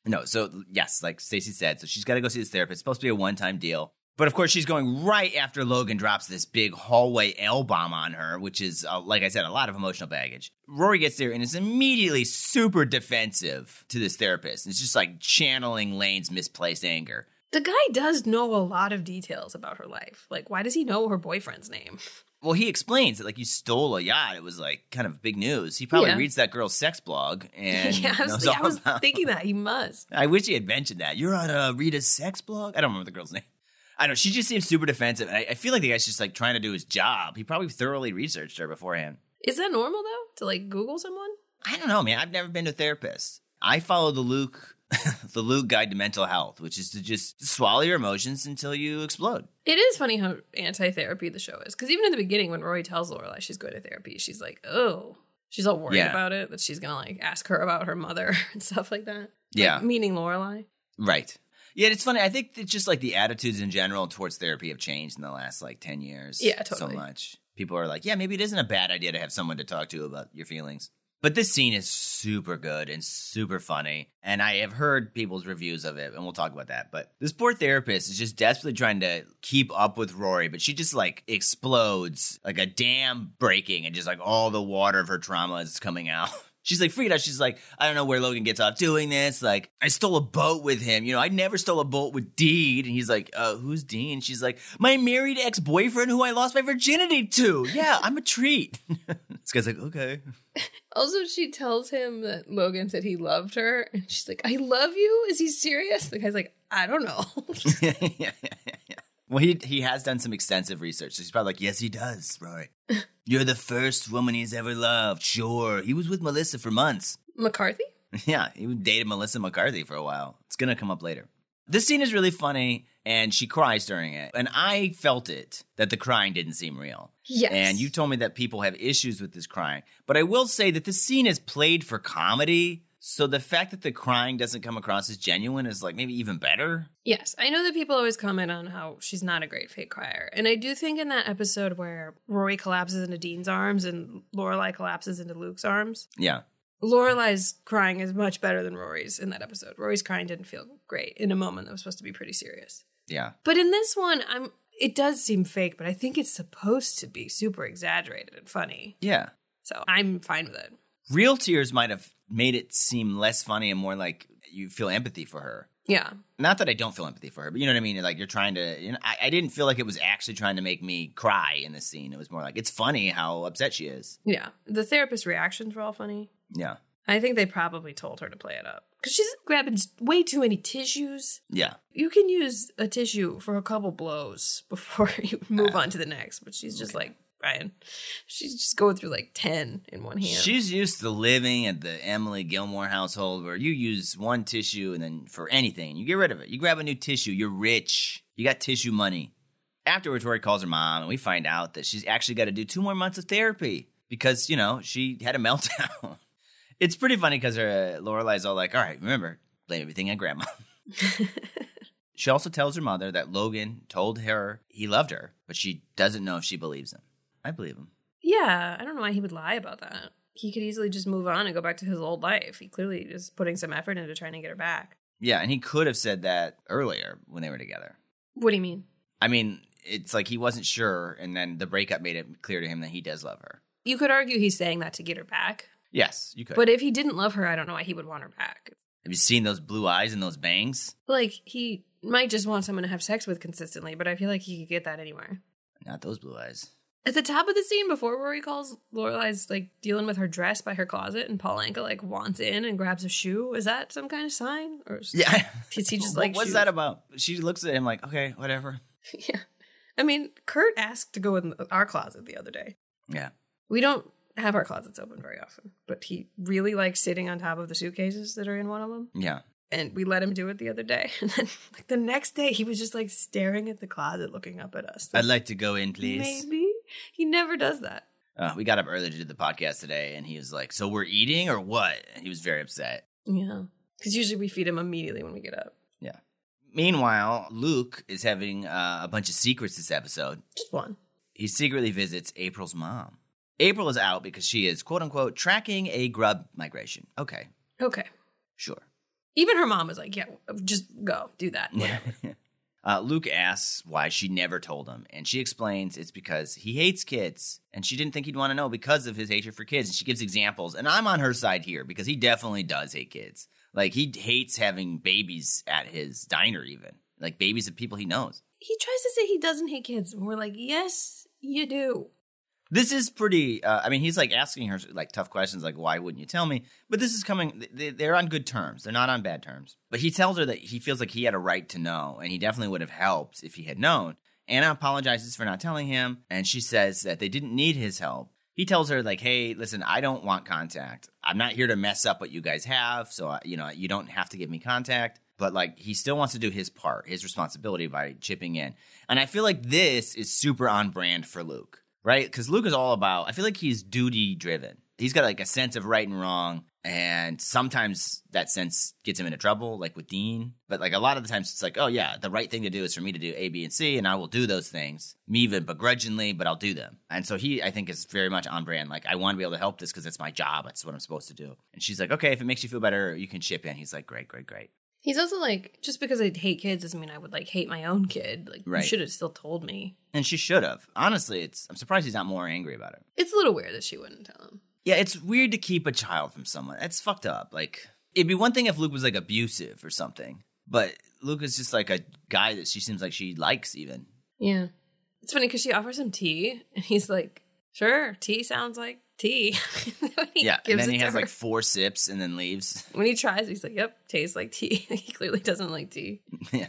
No, so yes, like Stacey said, so she's got to go see this therapist. It's supposed to be a one-time deal. But of course, she's going right after Logan drops this big hallway L bomb on her, which is, uh, like I said, a lot of emotional baggage. Rory gets there and is immediately super defensive to this therapist. It's just like channeling Lane's misplaced anger. The guy does know a lot of details about her life. Like, why does he know her boyfriend's name? Well, he explains that like you stole a yacht. It was like kind of big news. He probably Yeah. reads that girl's sex blog and yeah, I was, I was thinking that he must. I wish he had mentioned that. You're on uh, Rita's sex blog. I don't remember the girl's name. I know she just seems super defensive, and I, I feel like the guy's just like trying to do his job. He probably thoroughly researched her beforehand. Is that normal though to like Google someone? I don't know, man. I've never been to a therapist. I follow the Luke, the Luke guide to mental health, which is to just swallow your emotions until you explode. It is funny how anti-therapy the show is because even in the beginning, when Rory tells Lorelai she's going to therapy, she's like, "Oh," she's all worried Yeah. about it that she's gonna like ask her about her mother and stuff like that. Yeah. Like, meaning Lorelai. Right. Yeah, it's funny. I think it's just like the attitudes in general towards therapy have changed in the last like 10 years. Yeah, totally. So much. People are like, yeah, maybe it isn't a bad idea to have someone to talk to about your feelings. But this scene is super good and super funny. And I have heard people's reviews of it, and we'll talk about that. But this poor therapist is just desperately trying to keep up with Rory, but she just like explodes like a dam breaking, and just like all the water of her trauma is coming out. She's like out. She's like, I don't know where Logan gets off doing this. Like, I stole a boat with him. You know, I never stole a boat with Dean. And he's like, uh, who's Dean? She's like, my married ex boyfriend who I lost my virginity to. Yeah, I'm a treat. this guy's like, okay. Also, she tells him that Logan said he loved her, and she's like, "I love you." Is he serious? The guy's like, "I don't know." yeah, yeah, yeah, yeah. Well, he he has done some extensive research. So he's probably like, yes, he does, Rory. You're the first woman he's ever loved. Sure, he was with Melissa for months. McCarthy. Yeah, he dated Melissa McCarthy for a while. It's gonna come up later. This scene is really funny, and she cries during it, and I felt it that the crying didn't seem real. Yes. And you told me that people have issues with this crying, but I will say that this scene is played for comedy. So the fact that the crying doesn't come across as genuine is like maybe even better. Yes, I know that people always comment on how she's not a great fake crier, and I do think in that episode where Rory collapses into Dean's arms and Lorelai collapses into Luke's arms, Yeah. Lorelai's crying is much better than Rory's in that episode. Rory's crying didn't feel great in a moment that was supposed to be pretty serious. Yeah. But in this one, I'm it does seem fake, but I think it's supposed to be super exaggerated and funny. Yeah. So I'm fine with it. Real tears might have made it seem less funny and more like you feel empathy for her. Yeah. Not that I don't feel empathy for her, but you know what I mean? Like you're trying to, you know, I, I didn't feel like it was actually trying to make me cry in this scene. It was more like it's funny how upset she is. Yeah. The therapist's reactions were all funny. Yeah. I think they probably told her to play it up. Because she's grabbing way too many tissues. Yeah. You can use a tissue for a couple blows before you move uh, on to the next, but she's just like, Brian, she's just going through like 10 in one hand. She's used to living at the Emily Gilmore household where you use one tissue and then for anything, you get rid of it. You grab a new tissue, you're rich. You got tissue money. Afterwards, Rory calls her mom, and we find out that she's actually got to do two more months of therapy because, you know, she had a meltdown. it's pretty funny because her uh, Lorelai's all like, all right, remember, blame everything on grandma. she also tells her mother that Logan told her he loved her, but she doesn't know if she believes him. I believe him. yeah, I don't know why he would lie about that. He could easily just move on and go back to his old life. He clearly is putting some effort into trying to get her back. Yeah, and he could have said that earlier when they were together. What do you mean? I mean, it's like he wasn't sure, and then the breakup made it clear to him that he does love her. You could argue he's saying that to get her back. Yes, you could. But if he didn't love her, I don't know why he would want her back. have you seen those blue eyes and those bangs? Like, he might just want someone to have sex with consistently, but I feel like he could get that anywhere. Not those blue eyes. At the top of the scene, before Rory calls, Lorelai's like dealing with her dress by her closet, and Paul Anka like wants in and grabs a shoe. Is that some kind of sign? Or is, Yeah. is he just like what's shoes? that about? She looks at him like, okay, whatever. Yeah. I mean, Kurt asked to go in our closet the other day. Yeah. We don't have our closets open very often, but he really likes sitting on top of the suitcases that are in one of them. Yeah. And we let him do it the other day. And then, like, the next day, he was just like staring at the closet, looking up at us. I'd like to go in, please. Maybe. He never does that. Uh, we got up early to do the podcast today, and he was like, so we're eating or what? And he was very upset. Yeah. Because usually we feed him immediately when we get up. Yeah. Meanwhile, Luke is having uh, a bunch of secrets this episode. Just one. he secretly visits April's mom. April is out because she is, quote unquote, tracking a grub migration. Okay, Okay. sure. Even her mom was like, yeah, just go, do that. Whatever. Uh, Luke asks why she never told him, and she explains it's because he hates kids, and she didn't think he'd want to know because of his hatred for kids. And she gives examples, and I'm on her side here because he definitely does hate kids. Like, he hates having babies at his diner, even. Like, babies of people he knows. he tries to say he doesn't hate kids. And we're like, yes, you do. This is pretty. Uh, I mean, he's like asking her like tough questions, like "Why wouldn't you tell me?" But this is coming. They, they're on good terms. They're not on bad terms. But he tells her that he feels like he had a right to know, and he definitely would have helped if he had known. Anna apologizes for not telling him, and she says that they didn't need his help. He tells her like, "Hey, listen, I don't want contact. I'm not here to mess up what you guys have, so uh, you know you don't have to give me contact." But like, he still wants to do his part, his responsibility by chipping in. And I feel like this is super on brand for Luke right? Because Luke is all about, I feel like he's duty driven. He's got like a sense of right and wrong. And sometimes that sense gets him into trouble, like with Dean. But like a lot of the times, it's like, oh yeah, the right thing to do is for me to do A, B, and C, and I will do those things, me even begrudgingly, but I'll do them. And so he, I think, is very much on brand. Like I want to be able to help this because it's my job. It's what I'm supposed to do. And she's like, okay, if it makes you feel better, you can chip in. He's like, great, great, great. He's also like, just because I hate kids doesn't mean I would like hate my own kid. Like, Right. you should have still told me. And she should have. Honestly, it's I'm surprised he's not more angry about it. It's a little weird that she wouldn't tell him. Yeah, it's weird to keep a child from someone. That's fucked up. Like, it'd be one thing if Luke was like abusive or something, but Luke is just like a guy that she seems like she likes, even. Yeah. It's funny because she offers him tea, and he's like, sure, tea sounds like tea. Yeah, and then he has her. like four sips and then leaves. when he tries, he's like, yep, tastes like tea. he clearly doesn't like tea. yeah.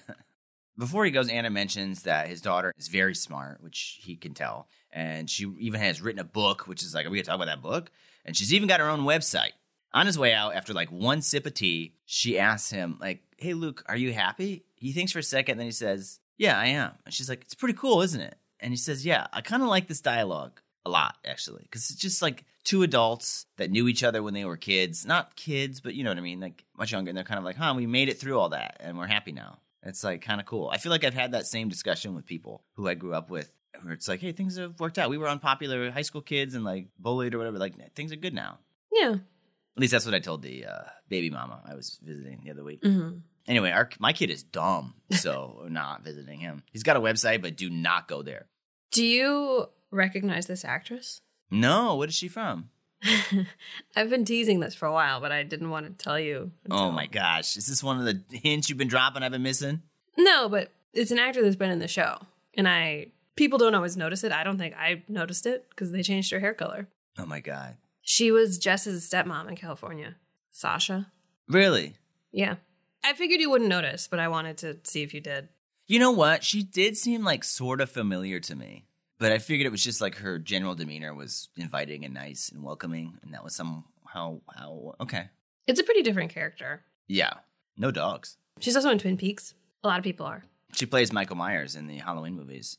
Before he goes, Anna mentions that his daughter is very smart, which he can tell. And she even has written a book, which is like, are we going to talk about that book? And she's even got her own website. On his way out, after like one sip of tea, she asks him, like, hey, Luke, are you happy? He thinks for a second, then he says, yeah, I am. And she's like, it's pretty cool, isn't it? And he says, yeah, I kind of like this dialogue a lot, actually, because it's just like two adults that knew each other when they were kids. Not kids, but you know what I mean, like much younger. And they're kind of like, huh, we made it through all that and we're happy now. It's like kind of cool. I feel like I've had that same discussion with people who I grew up with, where it's like, hey, things have worked out. We were unpopular high school kids and like bullied or whatever. Like things are good now. Yeah. At least that's what I told the uh, baby mama I was visiting the other week. hmm Anyway, our my kid is dumb, so we're not visiting him. He's got a website, but do not go there. Do you recognize this actress? No, what is she from? I've been teasing this for a while, but I didn't want to tell you. Oh my gosh, is this one of the hints you've been dropping? I've been missing. No, but it's an actor that's been in the show, and I people don't always notice it. I don't think I noticed it because they changed her hair color. Oh my god, She was Jess's stepmom in California, Sasha. really? Yeah, I figured you wouldn't notice, but I wanted to see if you did. You know what? She did seem like sort of familiar to me, but I figured it was just like her general demeanor was inviting and nice and welcoming, and that was somehow how okay. It's a pretty different character. Yeah, no dogs. She's also in Twin Peaks. A lot of people are. She plays Michael Myers in the Halloween movies.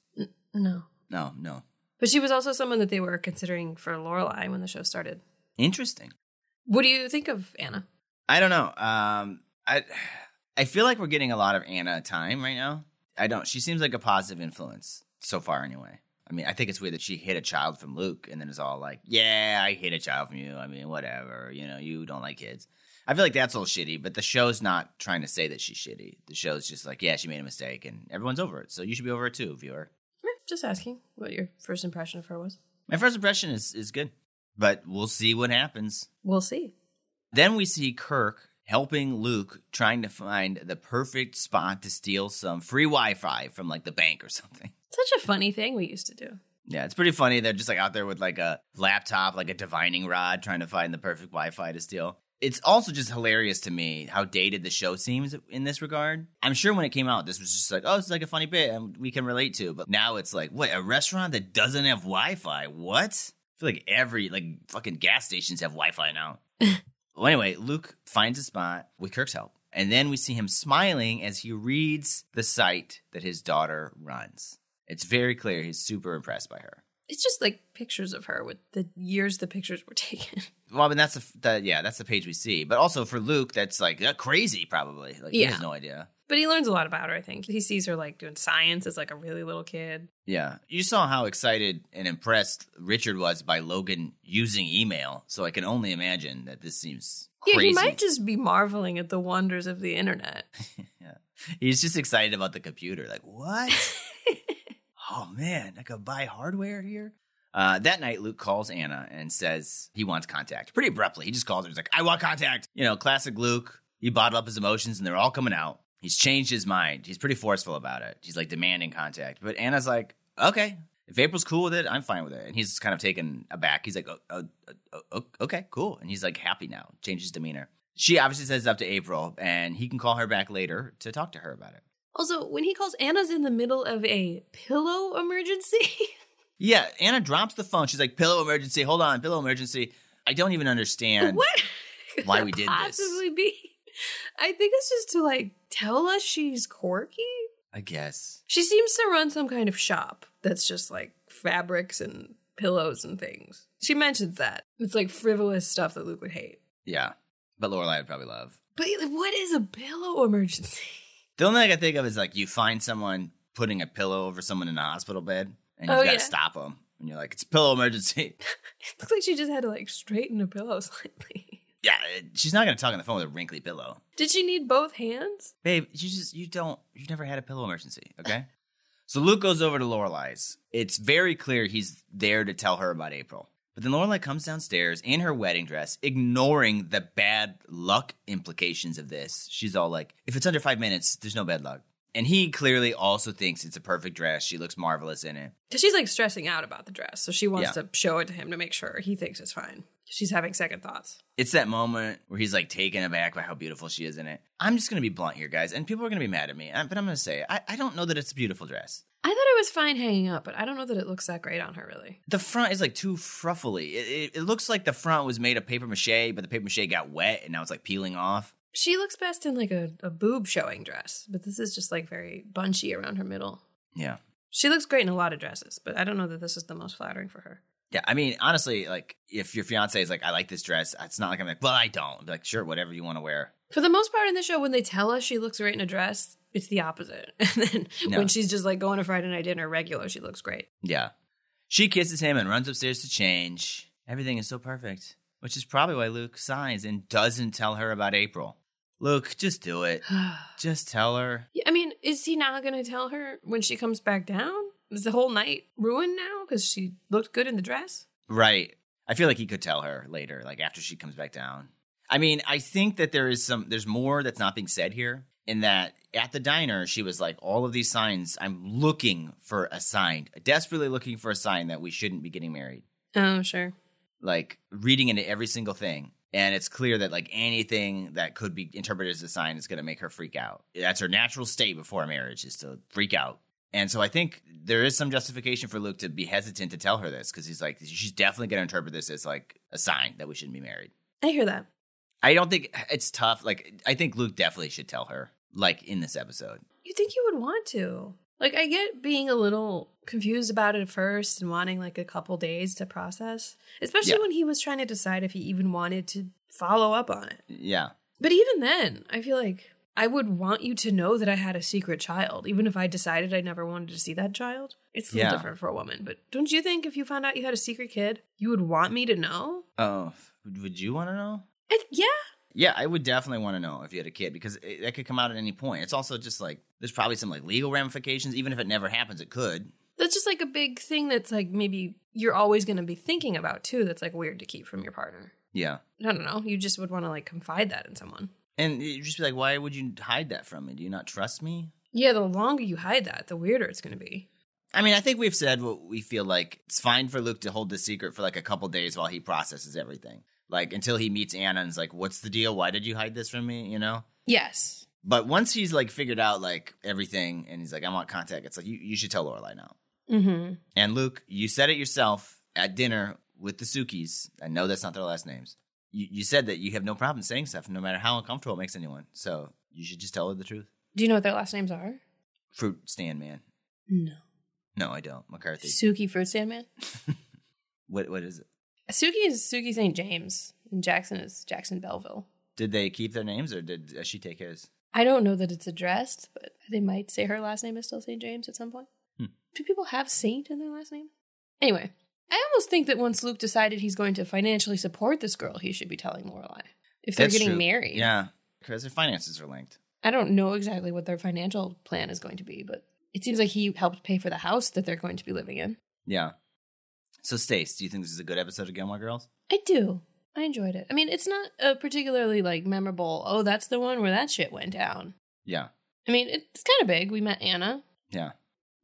No, No, no, but she was also someone that they were considering for Lorelai when the show started. interesting. What do you think of Anna? I don't know. Um, I I feel like we're getting a lot of Anna time right now. I don't. She seems like a positive influence so far, anyway. I mean, I think it's weird that she hid a child from Luke, and then it's all like, "Yeah, I hid a child from you. I mean, whatever. You know, you don't like kids." I feel like that's all shitty, but the show's not trying to say that she's shitty. The show's just like, "Yeah, she made a mistake, and everyone's over it. So you should be over it too, viewer." Just asking what your first impression of her was. My first impression is is good, but we'll see what happens. We'll see. Then we see Kirk helping Luke trying to find the perfect spot to steal some free Wi-Fi from like the bank or something. Such a funny thing we used to do. Yeah, it's pretty funny. They're just like out there with like a laptop, like a divining rod, trying to find the perfect Wi-Fi to steal. It's also just hilarious to me how dated the show seems in this regard. I'm sure when it came out, this was just like, oh, it's like a funny bit and we can relate to. But now it's like, what, a restaurant that doesn't have Wi-Fi? What? I feel like every like fucking gas stations have Wi-Fi now. well, anyway, Luke finds a spot with Kirk's help. And then we see him smiling as he reads the site that his daughter runs. It's very clear he's super impressed by her. It's just like pictures of her with the years the pictures were taken. Well, I mean, that's the, the yeah, that's the page we see. But also for Luke, that's like uh, crazy, probably. Like he Yeah. has no idea. But he learns a lot about her, I think. He sees her like doing science as like a really little kid. Yeah, you saw how excited and impressed Richard was by Logan using email. So I can only imagine that this seems Yeah, he might just be marveling at the wonders of the internet. yeah, he's just excited about the computer. Like what? oh man, I could buy hardware here. Uh, that night, Luke calls Anna and says he wants contact. Pretty abruptly, he just calls her. He's like, "I want contact." You know, classic Luke. He bottled up his emotions, and they're all coming out. He's changed his mind. He's pretty forceful about it. He's like demanding contact. But Anna's like, "Okay, if April's cool with it, I'm fine with it." And he's kind of taken aback. He's like, oh, oh, oh, oh, "Okay, cool," and he's like happy now. Changes demeanor. She obviously says it's up to April, and he can call her back later to talk to her about it. Also, when he calls Anna's in the middle of a pillow emergency. Yeah, Anna drops the phone. She's like, "Pillow emergency. Hold on, pillow emergency." I don't even understand. what why we did this. possibly be? I think it's just to like tell us she's quirky. I guess. She seems to run some kind of shop that's just like fabrics and pillows and things. She mentions that. It's like frivolous stuff that Luke would hate. Yeah. but Lorelai would probably love. But what is a pillow emergency? The only thing I can think of is like you find someone putting a pillow over someone in a hospital bed, and you've Oh, got to yeah. stop them. And you're like, it's a pillow emergency. It looks like she just had to like straighten a pillow slightly. yeah, it- she's not gonna talk on the phone with a wrinkly pillow, Did she need both hands? babe. You just you don't you never had a pillow emergency, okay? so Luke goes over to Lorelai's. It's very clear he's there to tell her about April. But then Lorelai comes downstairs in her wedding dress, ignoring the bad luck implications of this. She's all like, if it's under five minutes, there's no bad luck. And he clearly also thinks it's a perfect dress. She looks marvelous in it. Because she's like stressing out about the dress, so she wants Yeah. to show it to him to make sure he thinks it's fine. She's having second thoughts. It's that moment where he's like taken aback by how beautiful she is in it. I'm just going to be blunt here, guys, and people are going to be mad at me, uh, but I'm going to say, I, I don't know that it's a beautiful dress. I thought it was fine hanging up, but I don't know that it looks that great on her, really. The front is like too fruffly. It, it, it looks like the front was made of paper mache, but the paper mache got wet and now it's like peeling off. She looks best in like a, a boob showing dress, but this is just like very bunchy around her middle. Yeah. She looks great in a lot of dresses, but I don't know that this is the most flattering for her. Yeah, I mean, honestly, like if your fiance is like, "I like this dress," it's not like I'm like, "Well, I don't." Like, sure, whatever you want to wear. For the most part in the show, when they tell us she looks great in a dress, it's the opposite. And then No. when she's just like going to Friday night dinner regular, she looks great. Yeah, she kisses him and runs upstairs to change. Everything is so perfect, which is probably why Luke signs and doesn't tell her about April. Luke, just do it. Just tell her. Yeah, I mean, is he not going to tell her when she comes back down? Is the whole night ruined now because she looked good in the dress? Right. I feel like he could tell her later, like after she comes back down. I mean, I think that there is some, there's more that's not being said here. In that at the diner, she was like, all of these signs, I'm looking for a sign, desperately looking for a sign that we shouldn't be getting married. Oh, sure. Like reading into every single thing. And it's clear that like anything that could be interpreted as a sign is going to make her freak out. That's her natural state before a marriage is to freak out. And so I think there is some justification for Luke to be hesitant to tell her this because he's like, she's definitely going to interpret this as like a sign that we shouldn't be married. I hear that. I don't think it's tough. Like, I think Luke definitely should tell her, like in this episode. You think you would want to. Like, I get being a little confused about it at first and wanting like a couple days to process, especially Yeah. when he was trying to decide if he even wanted to follow up on it. Yeah. But even then, I feel like I would want you to know that I had a secret child, even if I decided I never wanted to see that child. It's a little Yeah. different for a woman. But don't you think if you found out you had a secret kid, you would want me to know? Oh, would you want to know? Yeah. Yeah, I would definitely want to know if you had a kid because it, that could come out at any point. It's also just like there's probably some like legal ramifications. Even if it never happens, it could. That's just like a big thing that's like maybe you're always going to be thinking about too. That's like weird to keep from your partner. Yeah, I don't know. You just would want to like confide that in someone. And you just be like, why would you hide that from me? Do you not trust me? Yeah, the longer you hide that, the weirder it's going to be. I mean, I think we've said what we feel like it's fine for Luke to hold the secret for like a couple days while he processes everything. Like until he meets Anna and is like, "What's the deal? Why did you hide this from me?" You know. Yes. But once he's like figured out like everything and he's like, "I want contact," it's like you, you should tell Lorelai now. Mm-hmm. And Luke, you said it yourself at dinner with the Sookies. I know that's not their last names. You, you said that you have no problem saying stuff, no matter how uncomfortable it makes anyone. So you should just tell her the truth. Do you know what their last names are? Fruit stand man. No. No, I don't. McCarthy. Sookie Fruit Stand Man. What what is it? Sookie is Sookie St. James, and Jackson is Jackson Belleville. Did they keep their names or did uh, she take his? I don't know that it's addressed, but they might say her last name is still St. James at some point. Hmm. Do people have Saint in their last name? Anyway, I almost think that once Luke decided he's going to financially support this girl, he should be telling Lorelai if they're That's getting true. married. Yeah, because their finances are linked. I don't know exactly what their financial plan is going to be, but it seems like he helped pay for the house that they're going to be living in. Yeah. So, Stace, do you think this is a good episode of Gilmore Girls? I do. I enjoyed it. I mean, it's not a particularly like memorable. Oh, that's the one where that shit went down. Yeah. I mean, it's kind of big. We met Anna. Yeah.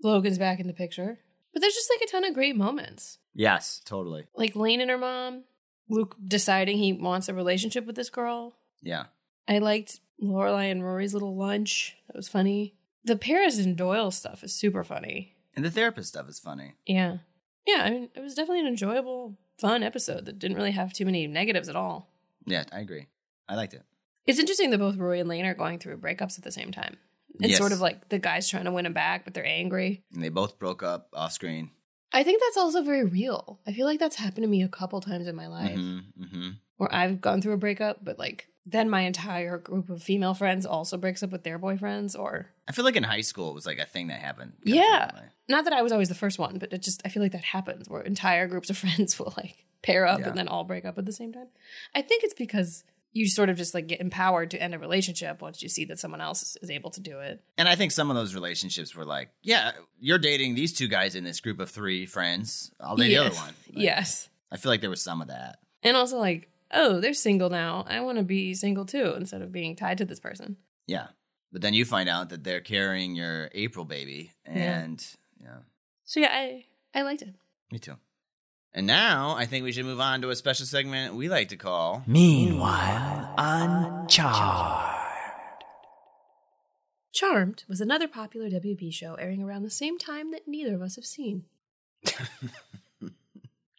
Logan's back in the picture. But there's just like a ton of great moments. Yes, totally. Like Lane and her mom, Luke deciding he wants a relationship with this girl. Yeah. I liked Lorelai and Rory's little lunch. That was funny. The Paris and Doyle stuff is super funny. And the therapist stuff is funny. Yeah. Yeah, I mean, it was definitely an enjoyable, fun episode that didn't really have too many negatives at all. Yeah, I agree. I liked it. It's interesting that both Rory and Lane are going through breakups at the same time. It's Yes. sort of like the guy's trying to win him back, but they're angry. And they both broke up off screen. I think that's also very real. I feel like that's happened to me a couple times in my life Mm-hmm, mm-hmm. where I've gone through a breakup, but like then my entire group of female friends also breaks up with their boyfriends or I feel like in high school it was like a thing that happened. Yeah. Not that I was always the first one, but it just I feel like that happens where entire groups of friends will like pair up Yeah. and then all break up at the same time. I think it's because you sort of just like get empowered to end a relationship once you see that someone else is able to do it. And I think some of those relationships were like, yeah, you're dating these two guys in this group of three friends. I'll date the other one. Like, yes. I feel like there was some of that. And also like, oh, they're single now. I want to be single too instead of being tied to this person. Yeah. But then you find out that they're carrying your April baby. And yeah, So yeah, I I liked it. me too. And now I think we should move on to a special segment we like to call Meanwhile, on Charmed. Charmed was another popular WB show airing around the same time that neither of us have seen.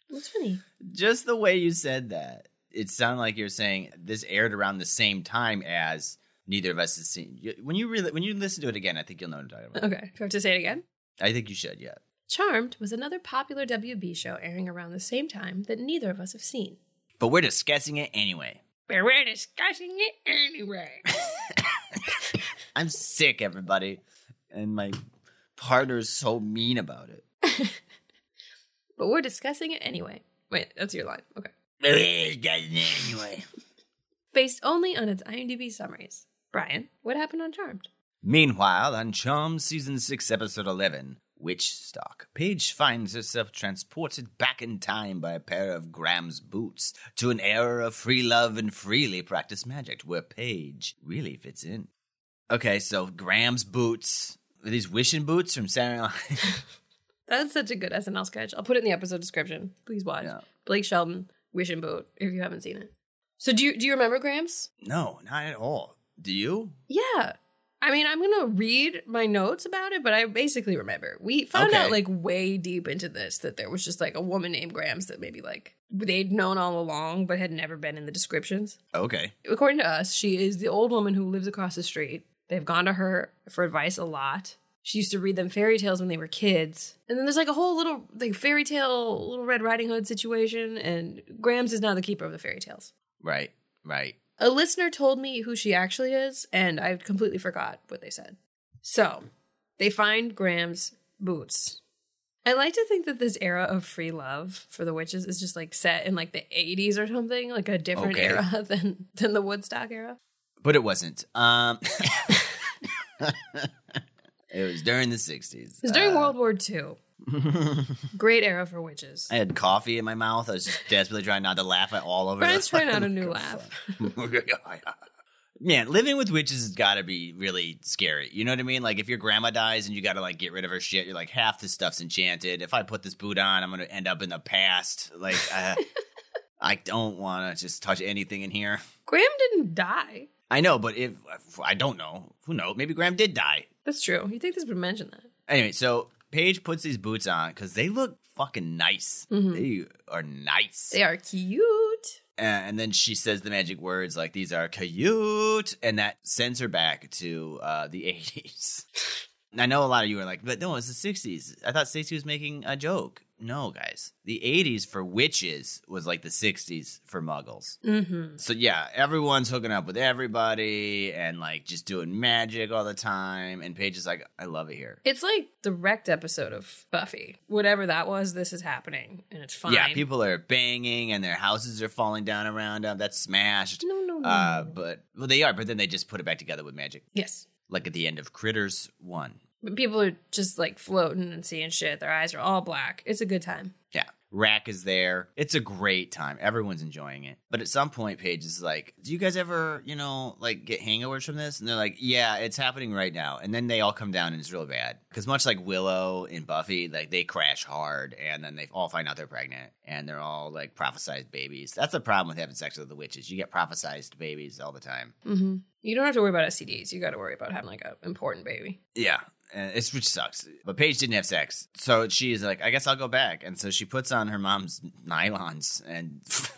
What's funny? Just the way you said that, it sounded like you're saying this aired around the same time as neither of us has seen. You- When you really, when you listen to it again, I think you'll know what I'm talking about. Okay, do I have to say it again? I think you should, yeah. Charmed was another popular WB show airing around the same time that neither of us have seen. But we're discussing it anyway. But we're discussing it anyway. I'm sick, everybody, and my partner's so mean about it. but we're discussing it anyway. Wait, that's your line. Okay. We're discussing it anyway. Based only on its IMDb summaries. Brian, what happened on Charmed? Meanwhile, on Charmed Season 6, Episode 11, Witchstock, Paige finds herself transported back in time by a pair of Grams's boots to an era of free love and freely practiced magic where Paige really fits in. Okay, so Grams's boots. Are these wishing boots from Saturday Night That's such a good SNL sketch. I'll put it in the episode description. Please watch. Yeah. Blake Shelton, Wishing Boot, if you haven't seen it. So do you do you remember Gramps? No, not at all. Do you? Yeah. I mean, I'm gonna read my notes about it, but I basically remember. We found Okay. out like way deep into this that there was just like a woman named Grams that maybe like they'd known all along but had never been in the descriptions. Okay. According to us, she is the old woman who lives across the street. They've gone to her for advice a lot. She used to read them fairy tales when they were kids. And then there's like a whole little like fairy tale little Red Riding Hood situation and Grams is now the keeper of the fairy tales. Right, right. A listener told me who she actually is, and I completely forgot what they said. So, they find Grams's boots. I like to think that this era of free love for the witches is just like set in like the 80s or something, like a different Okay. era than than the Woodstock era. But it wasn't. Um It was during the 60s. It was during Uh, World War II. Great era for witches. I had coffee in my mouth. I was just desperately trying not to laugh at all over. Brian's trying out a new laugh. Man, living with witches has got to be really scary. You know what I mean? Like if your grandma dies and you got to like get rid of her shit, you're like half the stuff's enchanted. If I put this boot on, I'm gonna end up in the past. Like uh, I don't want to just touch anything in here. Grams didn't die. I know, but if I don't know, who knows? Maybe Grams did die. That's true. You think this would mention that? Anyway, so Paige puts these boots on because they look fucking nice. Mhm. They are nice. They are cute. And then she says the magic words like these are cute and that sends her back to uh, the 80s i know a lot of you are like but no it's the 60s i thought stacey was making a joke no guys the 80s for witches was like the 60s for muggles Mm-hmm. so yeah everyone's hooking up with everybody and like just doing magic all the time and paige is like i love it here It's like the wrecked episode of Buffy. Whatever that was, this is happening, and it's fine. yeah people are banging and their houses are falling down around them that's smashed No, no, no. uh, no. but well they are but then they just put it back together with magic yes, like at the end of Critters 1. But people are just like floating and seeing shit. Their eyes are all black. It's a good time. Yeah. Rack is there. It's a great time. Everyone's enjoying it. But at some point, Paige is like, Do you guys ever, you know, like get hangovers from this? And they're like, Yeah, it's happening right now. And then they all come down and it's real bad. Because much like Willow and Buffy, like they crash hard and then they all find out they're pregnant and they're all like prophesized babies. That's the problem with having sex with the witches. You get prophesized babies all the time. Mm-hmm. You don't have to worry about STDs. You got to worry about having like an important baby. Yeah. And it's which sucks. But Paige didn't have sex. So she's like, I guess I'll go back. And so she puts on her mom's nylons and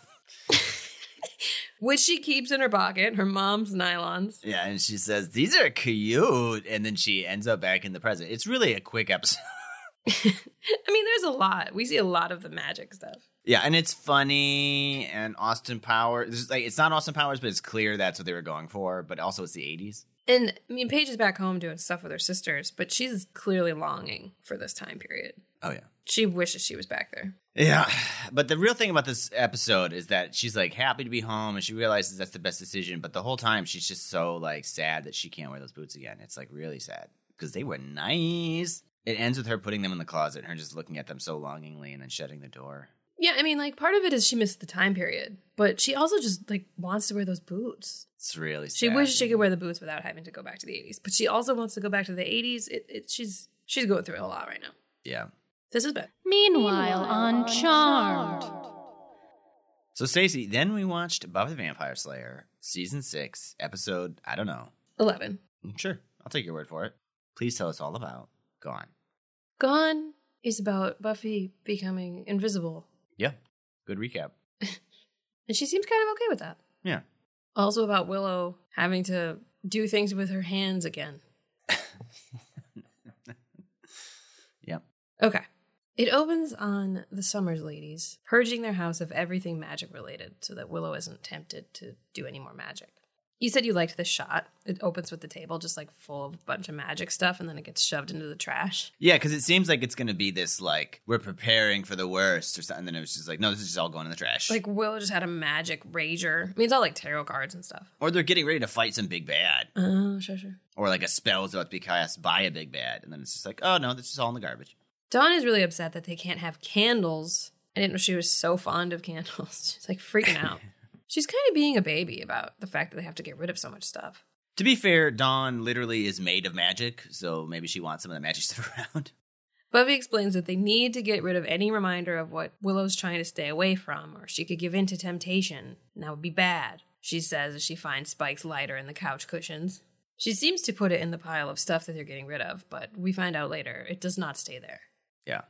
Which she keeps in her pocket, her mom's nylons. yeah, and she says, These are cute. And then she ends up back in the present. It's really a quick episode. I mean, there's a lot. We see a lot of the magic stuff. Yeah, and it's funny and Austin Powers. It's like it's not Austin Powers, but it's clear that's what they were going for. But also, it's the '80s. And I mean, Paige is back home doing stuff with her sisters, but she's clearly longing for this time period. Oh yeah. She wishes she was back there. Yeah, but the real thing about this episode is that she's like happy to be home and she realizes that's the best decision. But the whole time she's just so like sad that she can't wear those boots again. It's like really sad because they were nice. It ends with her putting them in the closet and her just looking at them so longingly and then shutting the door. Yeah, I mean, like part of it is she missed the time period, but she also just like wants to wear those boots. It's really sad. She wishes she could wear the boots without having to go back to the 80s, but she also wants to go back to the 80s. It, it she's she's going through a lot right now. Yeah. This is bad. Meanwhile, on Charmed. So Stacey, then we watched Buffy the Vampire Slayer season six episode. I don't know. 11. Mm, sure, I'll take your word for it. Please tell us all about. Gone. Gone is about Buffy becoming invisible, Yeah. Good recap. and she seems kind of okay with that. Yeah. Also about Willow having to do things with her hands again. Yep. Okay. It opens on the Summers ladies purging their house of everything magic related so that Willow isn't tempted to do any more magic. You said you liked this shot. It opens with the table just like full of a bunch of magic stuff and then it gets shoved into the trash. Yeah, because it seems like it's going to be this like we're preparing for the worst or something. And then it was just like, no, this is just all going in the trash. Like Will just had a magic rager. I mean, it's all like tarot cards and stuff. or they're getting ready to fight some big bad, Oh, sure, sure. or like a spell is about to be cast by a big bad, and then it's just like, oh no, this is all in the garbage. Dawn is really upset that they can't have candles. I didn't know she was so fond of candles. She's like freaking out. She's kind of being a baby about the fact that they have to get rid of so much stuff. To be fair, Dawn literally is made of magic, so maybe she wants some of the magic stuff around. Buffy explains that they need to get rid of any reminder of what Willow's trying to stay away from, or she could give in to temptation, and that would be bad, she says as she finds Spike's lighter in the couch cushions. She seems to put it in the pile of stuff that they're getting rid of, but we find out later it does not stay there. Yeah.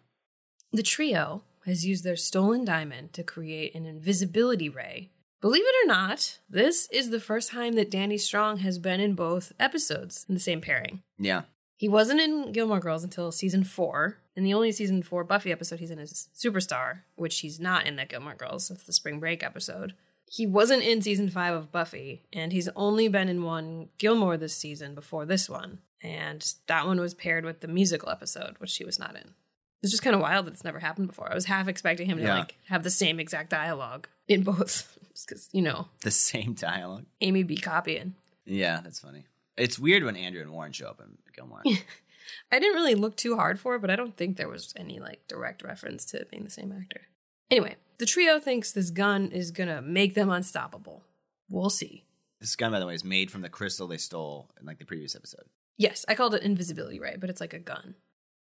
The trio has used their stolen diamond to create an invisibility ray. Believe it or not, this is the first time that Danny Strong has been in both episodes in the same pairing. Yeah. He wasn't in Gilmore Girls until season four, and the only season four Buffy episode he's in is Superstar, which he's not in that Gilmore Girls. That's the spring break episode. He wasn't in season five of Buffy, and he's only been in one Gilmore this season before this one, and that one was paired with the musical episode, which he was not in. It's just kind of wild that it's never happened before. I was half expecting him to Yeah. like have the same exact dialogue in both, because you know The same dialogue. Amy be copying. Yeah, that's funny. It's weird when Andrew and Warren show up in Gilmore. I didn't really look too hard for it, but I don't think there was any like direct reference to it being the same actor. Anyway, the trio thinks this gun is gonna make them unstoppable. We'll see. this gun, by the way, is made from the crystal they stole in like the previous episode. Yes, I called it invisibility ray, but it's like a gun.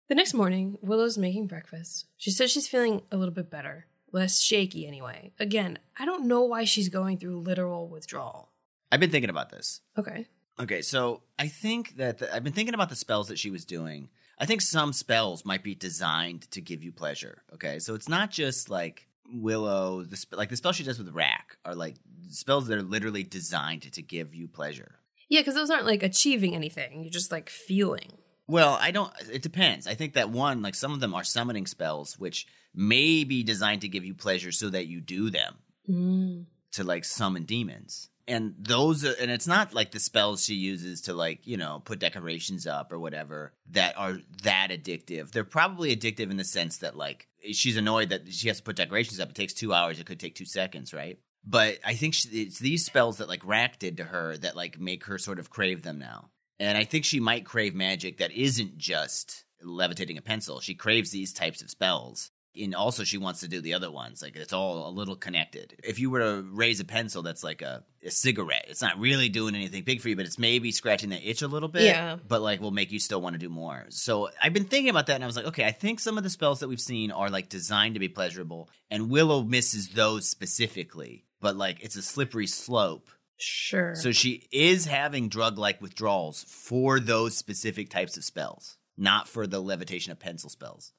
The next morning, Willow's making breakfast. She says she's feeling a little bit better, less shaky anyway. Again, I don't know why she's going through literal withdrawal. I've been thinking about this. Okay. Okay, so I think that the, I've been thinking about the spells that she was doing. I think some spells might be designed to give you pleasure. Okay, so it's not just like Willow, the sp- like the spell she does with Rack are like spells that are literally designed to give you pleasure. Yeah, because those aren't like achieving anything. You're just like feeling. Well, I don't. It depends. I think that one, like some of them are summoning spells, which may be designed to give you pleasure so that you do them Mm. to like summon demons. And those, are, and it's not like the spells she uses to like you know put decorations up or whatever that are that addictive. They're probably addictive in the sense that like she's annoyed that she has to put decorations up. It takes two hours. It could take two seconds, right? But I think she, it's these spells that like Rack did to her that like make her sort of crave them now. And I think she might crave magic that isn't just levitating a pencil. She craves these types of spells. And also, she wants to do the other ones. Like, it's all a little connected. If you were to raise a pencil that's like a, a cigarette, it's not really doing anything big for you, but it's maybe scratching the itch a little bit. Yeah. But, like, will make you still want to do more. So, I've been thinking about that, and I was like, okay, I think some of the spells that we've seen are, like, designed to be pleasurable. And Willow misses those specifically. But, like, it's a slippery slope. Sure. So she is having drug like withdrawals for those specific types of spells, not for the levitation of pencil spells.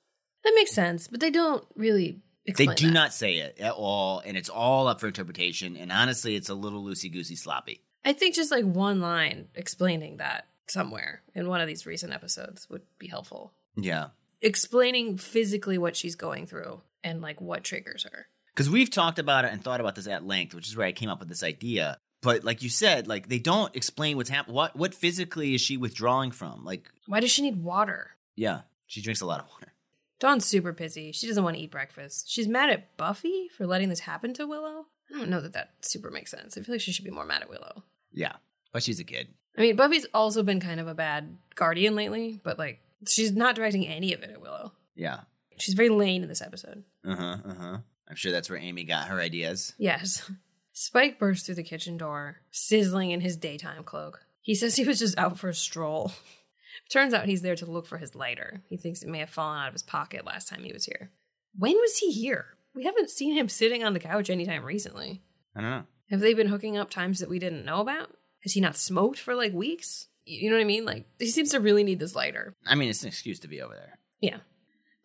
That makes sense, but they don't really They do that. not say it at all, and it's all up for interpretation. And honestly, it's a little loosey goosey sloppy. I think just like one line explaining that somewhere in one of these recent episodes would be helpful. Yeah. Explaining physically what she's going through and like what triggers her. Because we've talked about it and thought about this at length, which is where I came up with this idea. But like you said, like they don't explain what's happening. What what physically is she withdrawing from? Like, Why does she need water? yeah, she drinks a lot of water. Dawn's super pissy. She doesn't want to eat breakfast. She's mad at Buffy for letting this happen to Willow. I don't know that that super makes sense. I feel like she should be more mad at Willow. Yeah, but she's a kid. I mean, Buffy's also been kind of a bad guardian lately, but like she's not directing any of it at Willow. Yeah. She's very lame in this episode. Uh huh. Uh huh. I'm sure that's where Amy got her ideas. Yes. Spike bursts through the kitchen door, sizzling in his daytime cloak. He says he was just out for a stroll. Turns out he's there to look for his lighter. He thinks it may have fallen out of his pocket last time he was here. When was he here? We haven't seen him sitting on the couch anytime recently. I don't know. Have they been hooking up times that we didn't know about? Has he not smoked for like weeks? You know what I mean? Like, he seems to really need this lighter. I mean, it's an excuse to be over there. Yeah.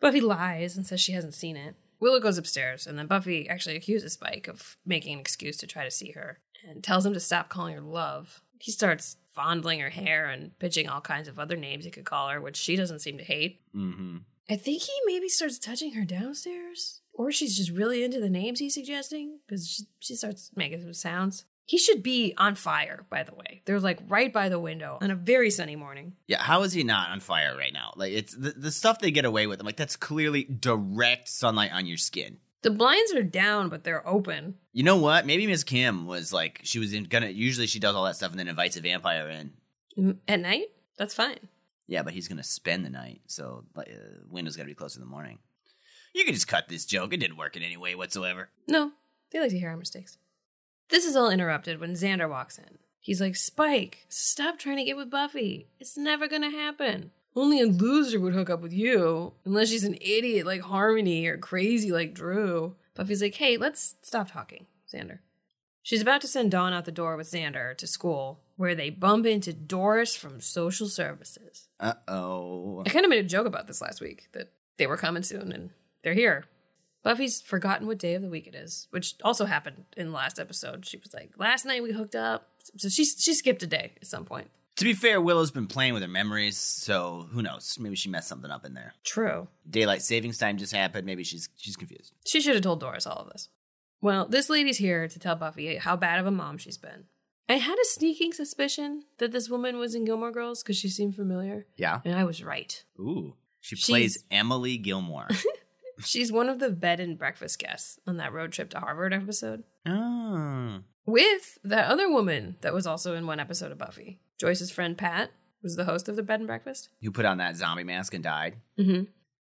Buffy lies and says she hasn't seen it. Willow goes upstairs, and then Buffy actually accuses Spike of making an excuse to try to see her and tells him to stop calling her love. He starts fondling her hair and pitching all kinds of other names he could call her, which she doesn't seem to hate. Mm-hmm. I think he maybe starts touching her downstairs, or she's just really into the names he's suggesting because she, she starts making some sounds. He should be on fire, by the way. They're like right by the window on a very sunny morning. Yeah, how is he not on fire right now? Like it's the, the stuff they get away with. I'm like, that's clearly direct sunlight on your skin. The blinds are down, but they're open. You know what? Maybe Miss Kim was like, she was in, gonna. Usually she does all that stuff and then invites a vampire in. At night? That's fine. Yeah, but he's gonna spend the night, so like, uh, window's gotta be closed in the morning. You can just cut this joke. It didn't work in any way whatsoever. No, they like to hear our mistakes. This is all interrupted when Xander walks in. He's like, Spike, stop trying to get with Buffy. It's never gonna happen. Only a loser would hook up with you, unless she's an idiot like Harmony or crazy like Dru. Buffy's like, hey, let's stop talking, Xander. She's about to send Dawn out the door with Xander to school, where they bump into Doris from social services. Uh oh. I kind of made a joke about this last week that they were coming soon and they're here. Buffy's forgotten what day of the week it is, which also happened in the last episode. She was like, "Last night we hooked up," so she she skipped a day at some point. To be fair, Willow's been playing with her memories, so who knows? Maybe she messed something up in there. True. Daylight savings time just happened. Maybe she's she's confused. She should have told Doris all of this. Well, this lady's here to tell Buffy how bad of a mom she's been. I had a sneaking suspicion that this woman was in Gilmore Girls because she seemed familiar, Yeah. and I was right. Ooh. She She's- plays Emily Gilmore. She's one of the bed and breakfast guests on that road trip to Harvard episode. oh. with that other woman that was also in one episode of Buffy. Joyce's friend Pat was the host of the bed and breakfast. Who put on that zombie mask and died? Mm-hmm.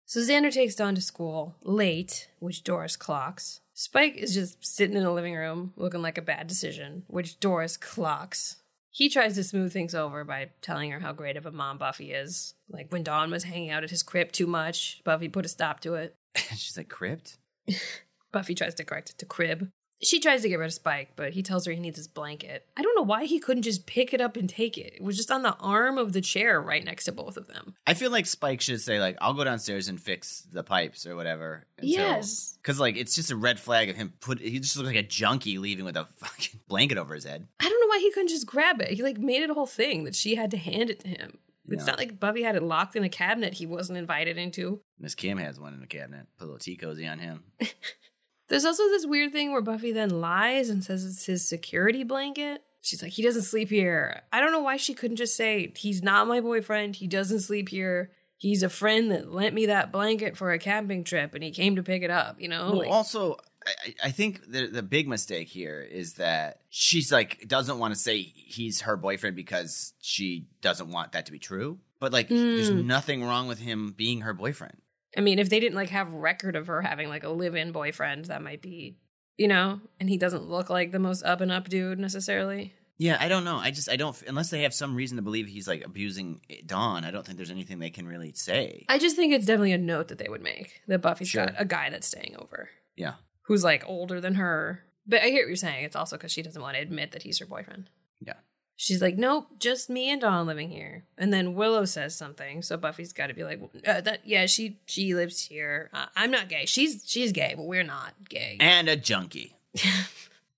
So Xander takes Dawn to school late, which Doris clocks. Spike is just sitting in the living room looking like a bad decision, which Doris clocks. He tries to smooth things over by telling her how great of a mom Buffy is. Like when Dawn was hanging out at his crib too much, Buffy put a stop to it. she's like, crypt? Buffy tries to correct it to crib. She tries to get rid of Spike, but he tells her he needs his blanket. I don't know why he couldn't just pick it up and take it. It was just on the arm of the chair right next to both of them. I feel like Spike should say, like, I'll go downstairs and fix the pipes or whatever. Yes. Because, like, it's just a red flag of him put, he just looks like a junkie leaving with a fucking blanket over his head. I don't know why he couldn't just grab it. He like made it a whole thing that she had to hand it to him. It's Yeah. not like Buffy had it locked in a cabinet he wasn't invited into. Miss Kim has one in the cabinet. Put a little tea cozy on him. There's also this weird thing where Buffy then lies and says it's his security blanket. She's like, he doesn't sleep here. I don't know why she couldn't just say, he's not my boyfriend. He doesn't sleep here. He's a friend that lent me that blanket for a camping trip and he came to pick it up, you know? Well, Like, also, I, I think the the big mistake here is that she's like doesn't want to say he's her boyfriend because she doesn't want that to be true. But like, there's Mm. nothing wrong with him being her boyfriend. I mean, if they didn't like have record of her having like a live-in boyfriend, that might be, you know, and he doesn't look like the most up and up dude necessarily. Yeah, I don't know. I just I don't unless they have some reason to believe he's like abusing eh, Dawn. I don't think there's anything they can really say. I just think it's definitely a note that they would make that Buffy's Sure. got a guy that's staying over Yeah, who's like older than her. But I hear what you're saying. It's also because she doesn't want to admit that he's her boyfriend. yeah. She's like, nope, just me and Dawn living here. And then Willow says something, so Buffy's got to be like, uh, that yeah, she she lives here. Uh, I'm not gay. She's she's gay, but we're not gay. And a junkie.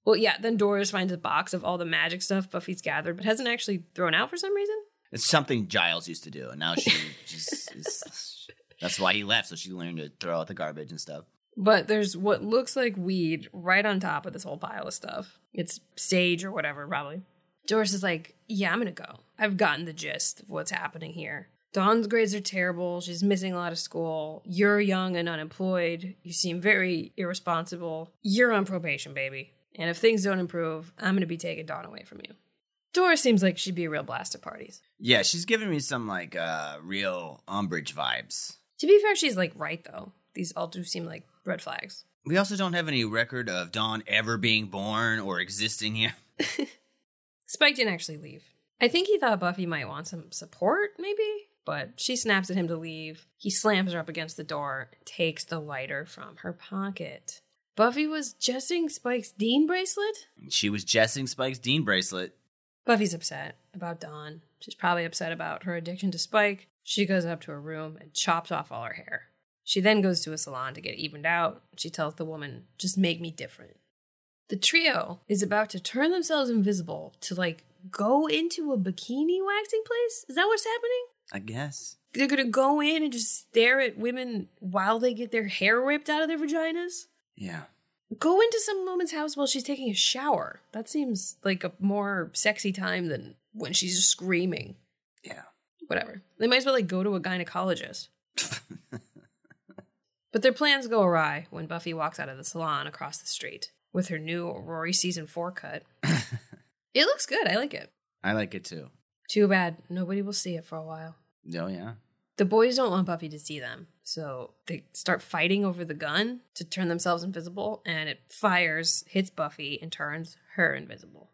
well, yeah. Then Doris finds a box of all the magic stuff Buffy's gathered, but hasn't actually thrown out for some reason. It's something Giles used to do, and now she just is. That's why he left, so she learned to throw out the garbage and stuff. But there's what looks like weed right on top of this whole pile of stuff. It's sage or whatever, probably. Doris is like, Yeah, I'm gonna go. I've gotten the gist of what's happening here. Dawn's grades are terrible. She's missing a lot of school. You're young and unemployed. You seem very irresponsible. You're on probation, baby. And if things don't improve, I'm gonna be taking Dawn away from you. Doris seems like she'd be a real blast at parties. Yeah, she's giving me some like uh real Umbridge vibes. To be fair, she's like right though. These all do seem like red flags. We also don't have any record of Dawn ever being born or existing here. Spike didn't actually leave. I think he thought Buffy might want some support, maybe, but she snaps at him to leave. He slams her up against the door, takes the lighter from her pocket. Buffy was jessing Spike's Dean bracelet? She was jessing Spike's Dean bracelet. Buffy's upset about Dawn. She's probably upset about her addiction to Spike. She goes up to her room and chops off all her hair. She then goes to a salon to get evened out. She tells the woman, just make me different. The trio is about to turn themselves invisible to like go into a bikini waxing place. Is that what's happening? I guess. They're gonna go in and just stare at women while they get their hair ripped out of their vaginas? Yeah. Go into some woman's house while she's taking a shower. That seems like a more sexy time than when she's just screaming. Yeah. Whatever. They might as well like go to a gynecologist. But their plans go awry when Buffy walks out of the salon across the street with her new Rory season four cut. it looks good. I like it. I like it too. Too bad nobody will see it for a while. Oh yeah. The boys don't want Buffy to see them, so they start fighting over the gun to turn themselves invisible, and it fires, hits Buffy, and turns her invisible.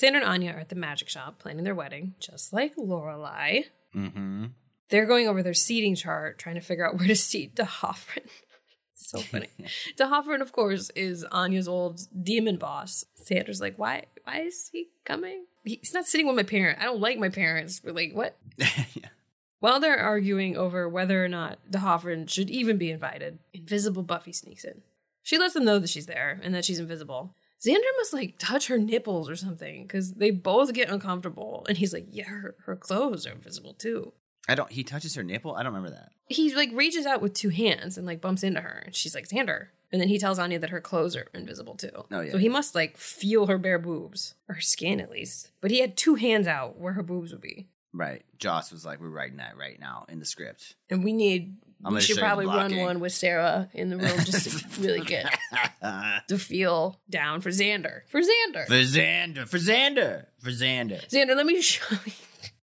Xander and Anya are at the magic shop planning their wedding, just like Lorelai. Mm-hmm. They're going over their seating chart, trying to figure out where to seat D'Hoffryn. So funny. D'Hoffryn, of course, is Anya's old demon boss. Xander's like, why? Why is he coming? He's not sitting with my parent. I don't like my parents. We're like, what? yeah. While they're arguing over whether or not D'Hoffryn should even be invited, invisible Buffy sneaks in. She lets them know that she's there and that she's invisible. Xander must like touch her nipples or something because they both get uncomfortable. And he's like, yeah, her, her clothes are invisible too. I don't. He touches her nipple. I don't remember that. He like reaches out with two hands and like bumps into her. And she's like, Xander. And then he tells Anya that her clothes are invisible too. Oh, yeah. So he must like feel her bare boobs or her skin at least. But he had two hands out where her boobs would be. Right. Joss was like, "We're writing that right now in the script." And we need. I'm we should probably run one with Sarah in the room just to really get to feel down for Xander. For Xander. for Xander. For Xander. For Xander. Xander, let me show you.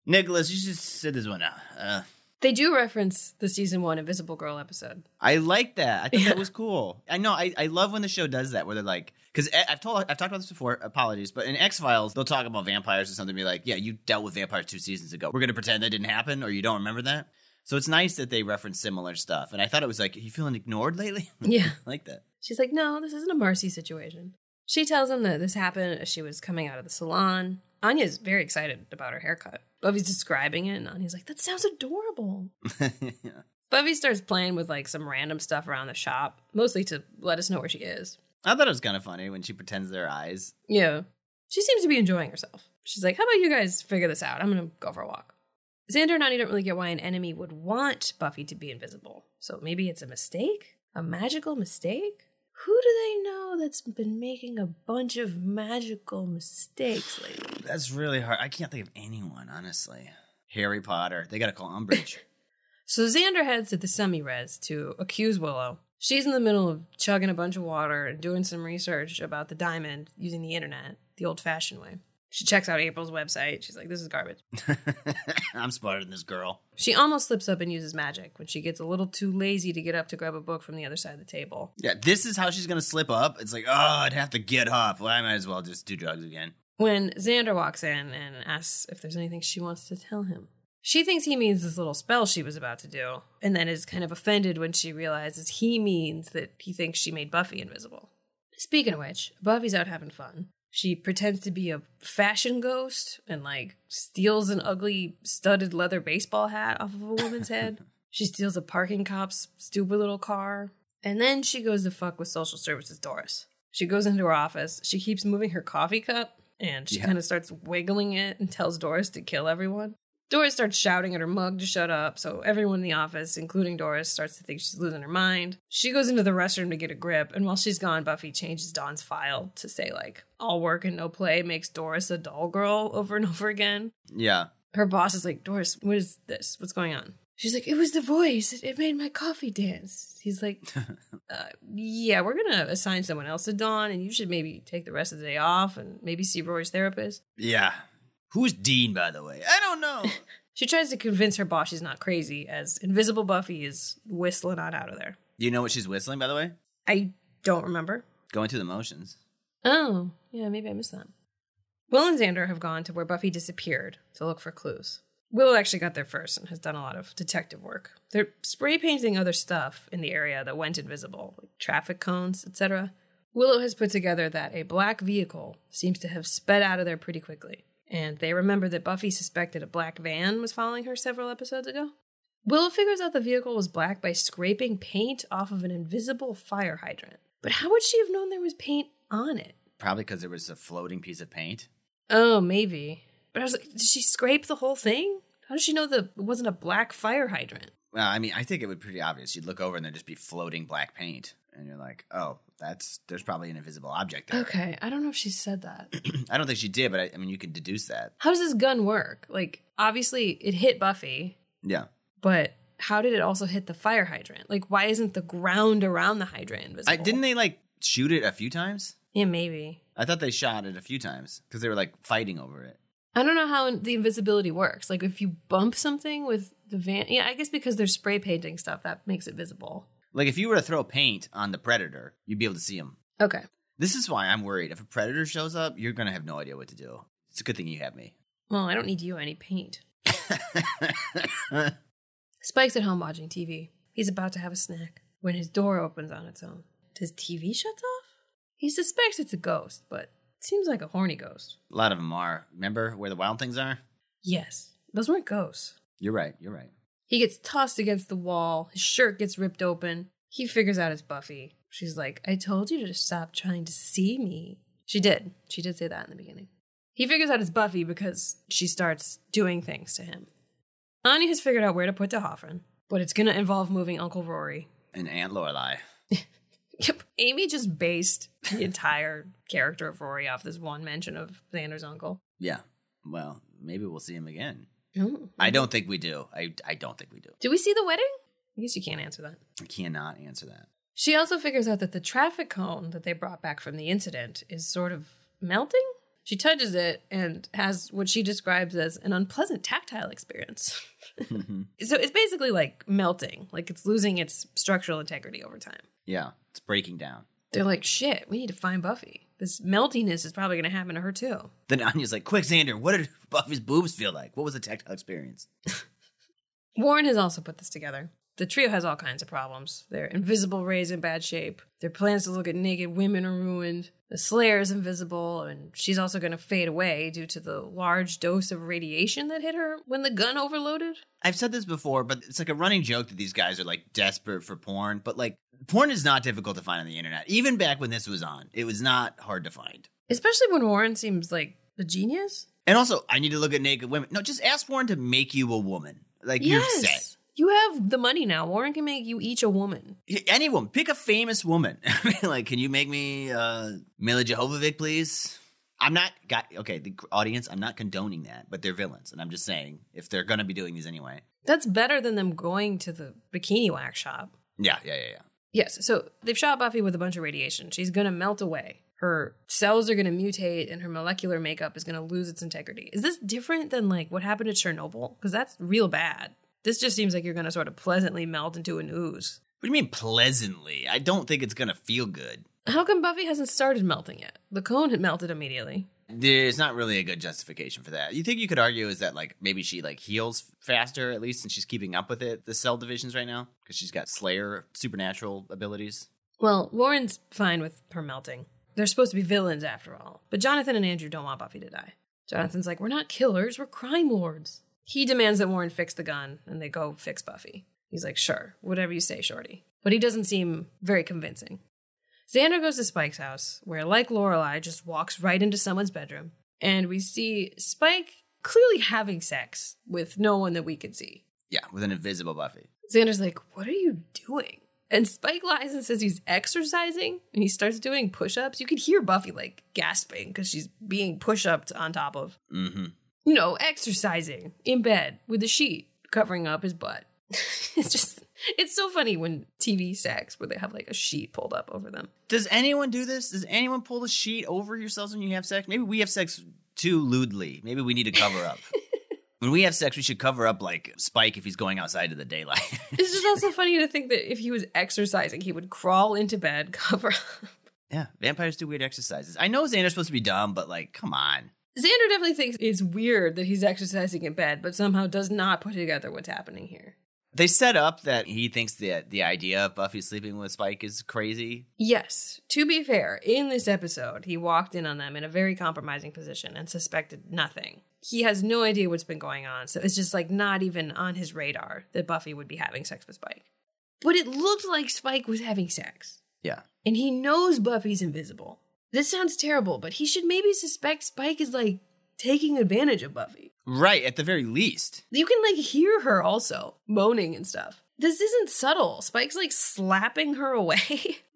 Nicholas, you should sit this one out. Uh, They do reference the season one Invisible Girl episode. I like that. I thought Yeah. that was cool. I know. I, I love when the show does that, where they're like, because eh, I've told I've talked about this before. Apologies, but in X Files, they'll talk about vampires or something. Be like, yeah, you dealt with vampires two seasons ago. We're gonna pretend that didn't happen, or you don't remember that. So it's nice that they reference similar stuff. And I thought it was like, are you feeling ignored lately? Yeah. I like that. She's like, no, this isn't a Marcie situation. She tells him that this happened as she was coming out of the salon. Anya's very excited about her haircut. Buffy's describing it, and Anya's like, that sounds adorable. Buffy starts playing with like some random stuff around the shop, mostly to let us know where she is. I thought it was kind of funny when she pretends they're eyes. Yeah. She seems to be enjoying herself. She's like, how about you guys figure this out? I'm going to go for a walk. Xander and Anya don't really get why an enemy would want Buffy to be invisible. So maybe it's a mistake? A magical mistake? Who do they know that's been making a bunch of magical mistakes lately? That's really hard. I can't think of anyone, honestly. Harry Potter. They got to call Umbridge. So Xander heads to the semi-res to accuse Willow. She's in the middle of chugging a bunch of water and doing some research about the diamond using the internet, the old-fashioned way. She checks out April's website. She's like, this is garbage. I'm smarter than this girl. She almost slips up and uses magic when she gets a little too lazy to get up to grab a book from the other side of the table. Yeah, this is how she's gonna slip up. It's like, oh, I'd have to get up. Well, I might as well just do drugs again. When Xander walks in and asks if there's anything she wants to tell him, she thinks he means this little spell she was about to do, and then is kind of offended when she realizes he means that he thinks she made Buffy invisible. Speaking of which, Buffy's out having fun. She pretends to be a fashion ghost and like steals an ugly studded leather baseball hat off of a woman's head. She steals a parking cop's stupid little car. And then she goes to fuck with social services Doris. She goes into her office. She keeps moving her coffee cup and she Yeah. kind of starts wiggling it and tells Doris to kill everyone. Doris starts shouting at her mug to shut up, so everyone in the office, including Doris, starts to think she's losing her mind. She goes into the restroom to get a grip, and while she's gone, Buffy changes Dawn's file to say, like, all work and no play makes Doris a doll girl over and over again. Yeah. Her boss is like, Doris, what is this? What's going on? She's like, it was the voice. It, it made my coffee dance. He's like, uh, yeah, we're going to assign someone else to Dawn, and you should maybe take the rest of the day off and maybe see Roy's therapist. Yeah. Who's Dean, by the way? I don't know. She tries to convince her boss she's not crazy as Invisible Buffy is whistling on out of there. Do you know what she's whistling, by the way? I don't remember. Going through the motions. Oh, yeah, maybe I missed that. Will and Xander have gone to where Buffy disappeared to look for clues. Willow actually got there first and has done a lot of detective work. They're spray painting other stuff in the area that went invisible, like traffic cones, etc. Willow has put together that a black vehicle seems to have sped out of there pretty quickly, and they remember that Buffy suspected a black van was following her several episodes ago. Willow figures out the vehicle was black by scraping paint off of an invisible fire hydrant. But how would she have known there was paint on it? Probably because there was a floating piece of paint. Oh, maybe. But I was like, did she scrape the whole thing? How does she know that it wasn't a black fire hydrant? Well, I mean, I think it would be pretty obvious. You'd look over and there'd just be floating black paint, and you're like, "Oh, that's there's probably an invisible object there." Okay, I don't know if she said that. I don't think she did, but I, I mean, you could deduce that. How does this gun work? Like, obviously, it hit Buffy, Yeah. but how did it also hit the fire hydrant? Like, why isn't the ground around the hydrant invisible? I, didn't they like shoot it a few times? Yeah, maybe. I thought they shot it a few times because they were like fighting over it. I don't know how the invisibility works. Like, if you bump something with the van, yeah, I guess because they're spray painting stuff, that makes it visible. Like if you were to throw paint on the predator, you'd be able to see him. Okay. This is why I'm worried. If a predator shows up, you're gonna have no idea what to do. It's a good thing you have me. Well, I don't need you any paint. Spike's at home watching TV. He's about to have a snack when his door opens on its own. His TV shuts off? He suspects it's a ghost, but it seems like a horny ghost. a lot of them are. Remember where the wild things are? Yes, those weren't ghosts. You're right. You're right. He gets tossed against the wall, his shirt gets ripped open. He figures out it's Buffy. She's like, I told you to stop trying to see me. She did. She did say that in the beginning. He figures out it's Buffy because she starts doing things to him. Anya has figured out where to put D'Hoffryn, but it's going to involve moving Uncle Rory. And Aunt Lorelai. Yep. Amy just based the entire character of Rory off this one mention of Xander's uncle. Yeah. Well, maybe we'll see him again. Oh. I don't think we do. I I don't think we do. Do we see the wedding? I guess you can't answer that. I cannot answer that. She also figures out that the traffic cone that they brought back from the incident is sort of melting. She touches it and has what she describes as an unpleasant tactile experience. Mm-hmm. so it's basically like melting, like it's losing its structural integrity over time. yeah, it's breaking down. They're like, shit, we need to find Buffy. This meltiness is probably going to happen to her too. Then Anya's like, "Quick, Xander, what did Buffy's boobs feel like? What was the tactile experience?" Warren has also put this together. The trio has all kinds of problems. Their invisible ray's in bad shape. Their plans to look at naked women are ruined. The Slayer is invisible, and she's also going to fade away due to the large dose of radiation that hit her when the gun overloaded. I've said this before, but it's like a running joke that these guys are like desperate for porn. But like, porn is not difficult to find on the internet. Even back when this was on, it was not hard to find. Especially when Warren seems like a genius. And also, I need to look at naked women. No, just ask Warren to make you a woman. Like you're set. You have the money now. Warren can make you each a woman. Any woman, pick a famous woman. Like, can you make me uh, Milla Jovovich, please? I'm not got okay. The audience, I'm not condoning that, but they're villains, and I'm just saying if they're gonna be doing these anyway. That's better than them going to the bikini wax shop. Yeah, yeah, yeah, yeah. Yes, so they've shot Buffy with a bunch of radiation. She's going to melt away. Her cells are going to mutate and her molecular makeup is going to lose its integrity. Is this different than like what happened at Chernobyl? Because that's real bad. This just seems like you're going to sort of pleasantly melt into an ooze. What do you mean pleasantly? I don't think it's gonna feel good. How come Buffy hasn't started melting yet? The cone had melted immediately. There's not really a good justification for that. You think you could argue is that like maybe she like heals faster at least, and she's keeping up with it, the cell divisions right now, because she's got Slayer supernatural abilities. Well, Warren's fine with her melting. They're supposed to be villains after all. But Jonathan and Andrew don't want Buffy to die. Jonathan's like, We're not killers, we're crime lords. He demands that Warren fix the gun, and they go fix Buffy. He's like, Sure, whatever you say, Shorty. But he doesn't seem very convincing. Xander goes to Spike's house, where, like Lorelai, just walks right into someone's bedroom. And we see Spike clearly having sex with no one that we could see. Yeah, with an invisible Buffy. Xander's like, What are you doing? And Spike lies and says he's exercising and he starts doing push ups. You could hear Buffy like gasping because she's being push upped on top of, Mm-hmm. You know, exercising in bed with a sheet covering up his butt. it's just, it's so funny when TV sex where they have like a sheet pulled up over them. Does anyone do this? Does anyone pull the sheet over yourselves when you have sex? Maybe we have sex too lewdly. Maybe we need to cover up. when we have sex, we should cover up like Spike if he's going outside to the daylight. It's just also funny to think that if he was exercising, he would crawl into bed, cover up. yeah, vampires do weird exercises. I know Xander's supposed to be dumb, but like, come on. Xander definitely thinks it's weird that he's exercising in bed, but somehow does not put together what's happening here. They set up that he thinks that the idea of Buffy sleeping with Spike is crazy. Yes, to be fair, in this episode, he walked in on them in a very compromising position and suspected nothing. He has no idea what's been going on, so it's just like not even on his radar that Buffy would be having sex with Spike. But it looked like Spike was having sex, Yeah. and he knows Buffy's invisible. This sounds terrible, but he should maybe suspect Spike is like taking advantage of Buffy. Right, at the very least. You can like hear her also moaning and stuff. This isn't subtle. Spike's like slapping her away.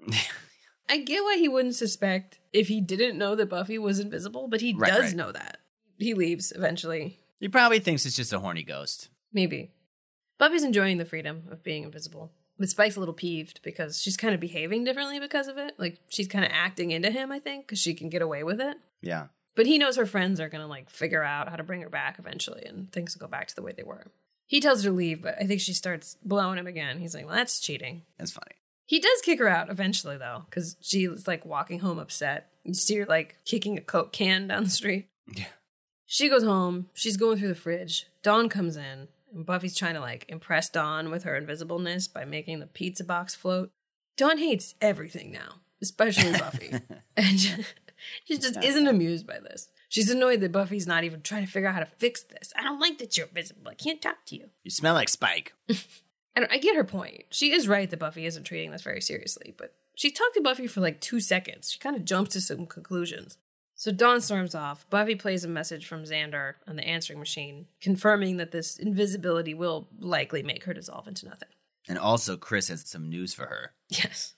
I get why he wouldn't suspect if he didn't know that Buffy was invisible, but he Right, does right. know that. He leaves eventually. he probably thinks it's just a horny ghost. Maybe. Buffy's enjoying the freedom of being invisible. But Spike's a little peeved because she's kind of behaving differently because of it. Like she's kind of acting into him, I think, because she can get away with it. Yeah. But he knows her friends are going to like figure out how to bring her back eventually and things will go back to the way they were. He tells her to leave, but I think she starts blowing him again. He's like, well, that's cheating. That's funny. He does kick her out eventually, though, because she's like walking home upset. You see her like kicking a Coke can down the street. Yeah. She goes home. She's going through the fridge. Dawn comes in, and Buffy's trying to like impress Dawn with her invisibleness by making the pizza box float. Dawn hates everything now, especially Buffy. and she, she just isn't amused by this. She's annoyed that Buffy's not even trying to figure out how to fix this. I don't like that you're invisible. I can't talk to you. You smell like Spike. And I get her point. She is right that Buffy isn't treating this very seriously, but she talked to Buffy for like two seconds. She kind of jumps to some conclusions. So Dawn storms off. Buffy plays a message from Xander on the answering machine, confirming that this invisibility will likely make her dissolve into nothing. And also, Chris has some news for her. Yes.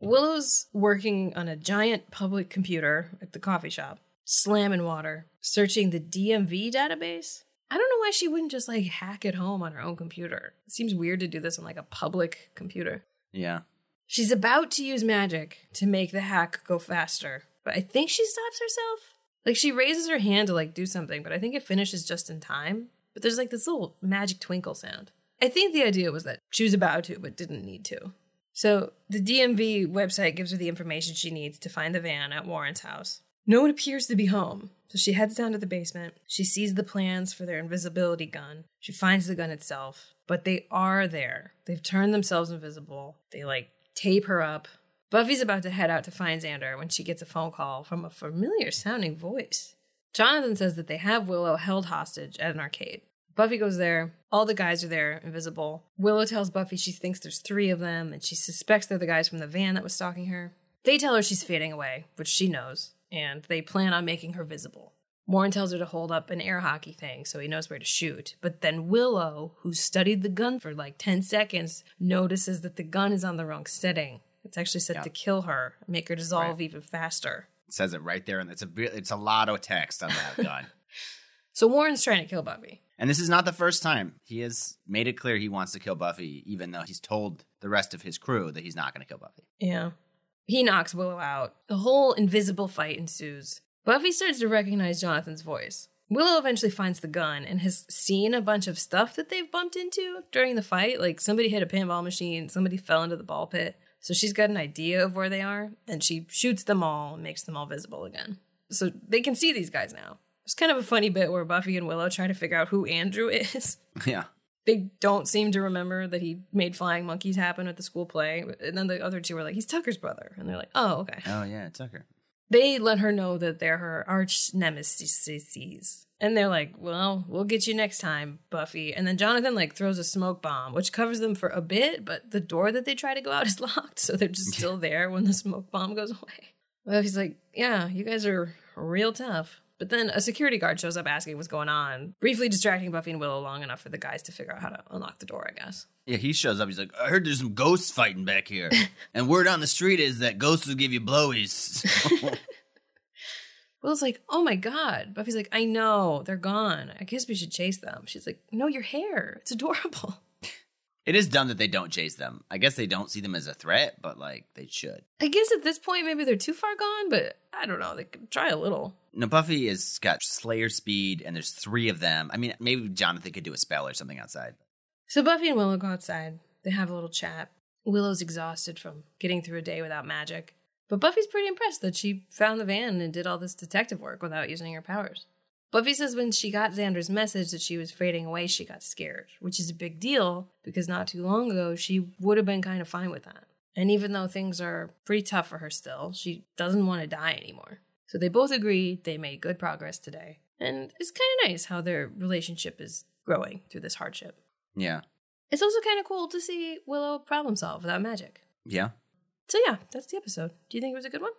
Willow's working on a giant public computer at the coffee shop, slamming water, searching the DMV database. I don't know why she wouldn't just like hack it home on her own computer. It seems weird to do this on like a public computer. Yeah. She's about to use magic to make the hack go faster, but I think she stops herself. Like she raises her hand to like do something, but I think it finishes just in time. But there's like this little magic twinkle sound. I think the idea was that she was about to, but didn't need to. So the DMV website gives her the information she needs to find the van at Warren's house. No one appears to be home, so she heads down to the basement. She sees the plans for their invisibility gun. She finds the gun itself, but they are there. They've turned themselves invisible. They like tape her up. Buffy's about to head out to find Xander when she gets a phone call from a familiar sounding voice. Jonathan says that they have Willow held hostage at an arcade. Buffy goes there. All the guys are there, invisible. Willow tells Buffy she thinks there's three of them, and she suspects they're the guys from the van that was stalking her. They tell her she's fading away, which she knows, and they plan on making her visible. Warren tells her to hold up an air hockey thing so he knows where to shoot. But then Willow, who studied the gun for like 10 seconds, notices that the gun is on the wrong setting. It's actually Yeah. to kill her, make her dissolve Right. even faster. It says it right there, and it's a it's a lot of text on that gun. So Warren's trying to kill Buffy. And this is not the first time. He has made it clear he wants to kill Buffy, even though he's told the rest of his crew that he's not going to kill Buffy. Yeah. He knocks Willow out. The whole invisible fight ensues. Buffy starts to recognize Jonathan's voice. Willow eventually finds the gun and has seen a bunch of stuff that they've bumped into during the fight. Like somebody hit a pinball machine, somebody fell into the ball pit. So she's got an idea of where they are and she shoots them all and makes them all visible again. So they can see these guys now. It's kind of a funny bit where Buffy and Willow try to figure out who Andrew is. yeah. they don't seem to remember that he made flying monkeys happen at the school play. And then the other two are like, he's Tucker's brother. And they're like, oh, okay. Oh, yeah, Tucker. They let her know that they're her arch nemesis. And they're like, well, we'll get you next time, Buffy. And then Jonathan like throws a smoke bomb, which covers them for a bit, but the door that they try to go out is locked. So they're just still there when the smoke bomb goes away. Buffy's like, yeah, you guys are real tough. But then a security guard shows up asking what's going on, briefly distracting Buffy and Willow long enough for the guys to figure out how to unlock the door, I guess. Yeah, he shows up. He's like, I heard there's some ghosts fighting back here. and word on the street is that ghosts will give you blowies. Willow's like, oh my God. Buffy's like, I know, they're gone. I guess we should chase them. She's like, no, your hair. It's adorable. It is dumb that they don't chase them. I guess they don't see them as a threat, but like they should. I guess at this point, maybe they're too far gone, but I don't know. They could try a little. No, Buffy has got Slayer speed, and there's three of them. I mean, maybe Jonathan could do a spell or something outside. So Buffy and Willow go outside. They have a little chat. Willow's exhausted from getting through a day without magic. But Buffy's pretty impressed that she found the van and did all this detective work without using her powers. Buffy says when she got Xander's message that she was fading away, she got scared, which is a big deal because not too long ago she would have been kind of fine with that. And even though things are pretty tough for her still, she doesn't want to die anymore. So they both agree they made good progress today. And it's kind of nice how their relationship is growing through this hardship. Yeah. It's also kind of cool to see Willow problem solve without magic. Yeah. So yeah, that's the episode. Do you think it was a good one?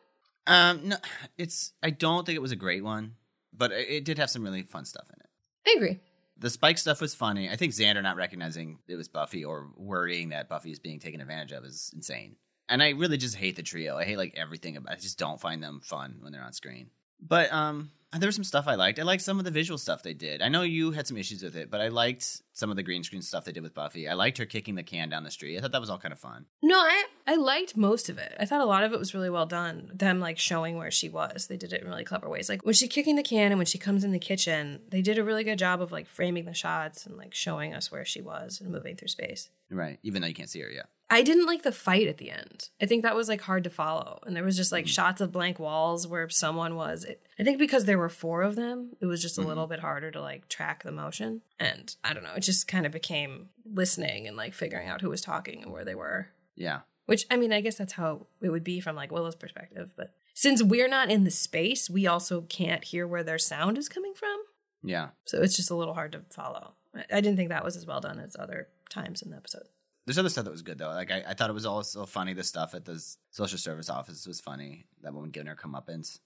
Um, no, it's. I don't think it was a great one, but it, did have some really fun stuff in it. I agree. The Spike stuff was funny. I think Xander not recognizing it was Buffy or worrying that Buffy is being taken advantage of is insane. And I really just hate the trio. I hate like everything about. I just don't find them fun when they're on screen. But um, Uh, there was some stuff I liked. I liked some of the visual stuff they did. I know you had some issues with it, but I liked some of the green screen stuff they did with Buffy. I liked her kicking the can down the street. I thought that was all kind of fun. No, I I liked most of it. I thought a lot of it was really well done. Them like showing where she was. They did it in really clever ways. Like when she's kicking the can and when she comes in the kitchen, they did a really good job of like framing the shots and like showing us where she was and moving through space. Right, even though you can't see her yet. I didn't like the fight at the end. I think that was like hard to follow. And there was just like mm. shots of blank walls where someone was. It, I think because there were four of them, it was just a little mm-hmm. bit harder to like track the motion. And I don't know, it just kind of became listening and like figuring out who was talking and where they were. Yeah. Which I mean, I guess that's how it would be from like Willow's perspective. But since we're not in the space, we also can't hear where their sound is coming from. Yeah. So it's just a little hard to follow. I- I didn't think that was as well done as other times in the episode. There's other stuff that was good though. Like I, I thought it was also funny. The stuff at the social service office was funny. That woman giving her comeuppance.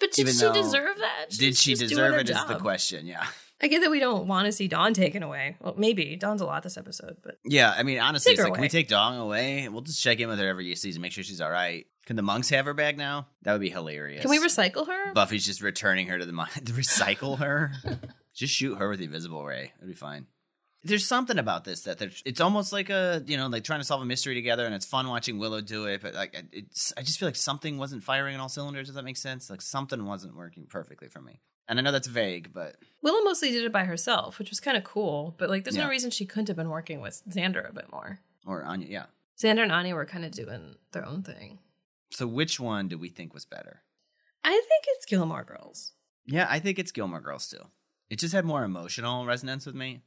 But did Even she deserve that? Did she just doing deserve her it? Is the question. Yeah. I get that we don't want to see Dawn taken away. Well, maybe Dawn's a lot this episode, but Yeah. I mean, honestly, Take it's like, can we take Dawn away? We'll just check in with her every season, make sure she's all right. Can the monks have her back now? That would be hilarious. can we recycle her? Buffy's just returning her to the monk. to recycle her. just shoot her with the invisible ray. It'd be fine. There's something about this that it's almost like a you know like trying to solve a mystery together, and it's fun watching Willow do it. But like it's, I just feel like something wasn't firing on all cylinders. Does that make sense? Like something wasn't working perfectly for me. And I know that's vague, but Willow mostly did it by herself, which was kind of cool. But like, there's Yeah. no reason she couldn't have been working with Xander a bit more. or Anya, yeah. Xander and Anya were kind of doing their own thing. So which one do we think was better? I think it's Gilmore Girls. Yeah, I think it's Gilmore Girls too. It just had more emotional resonance with me.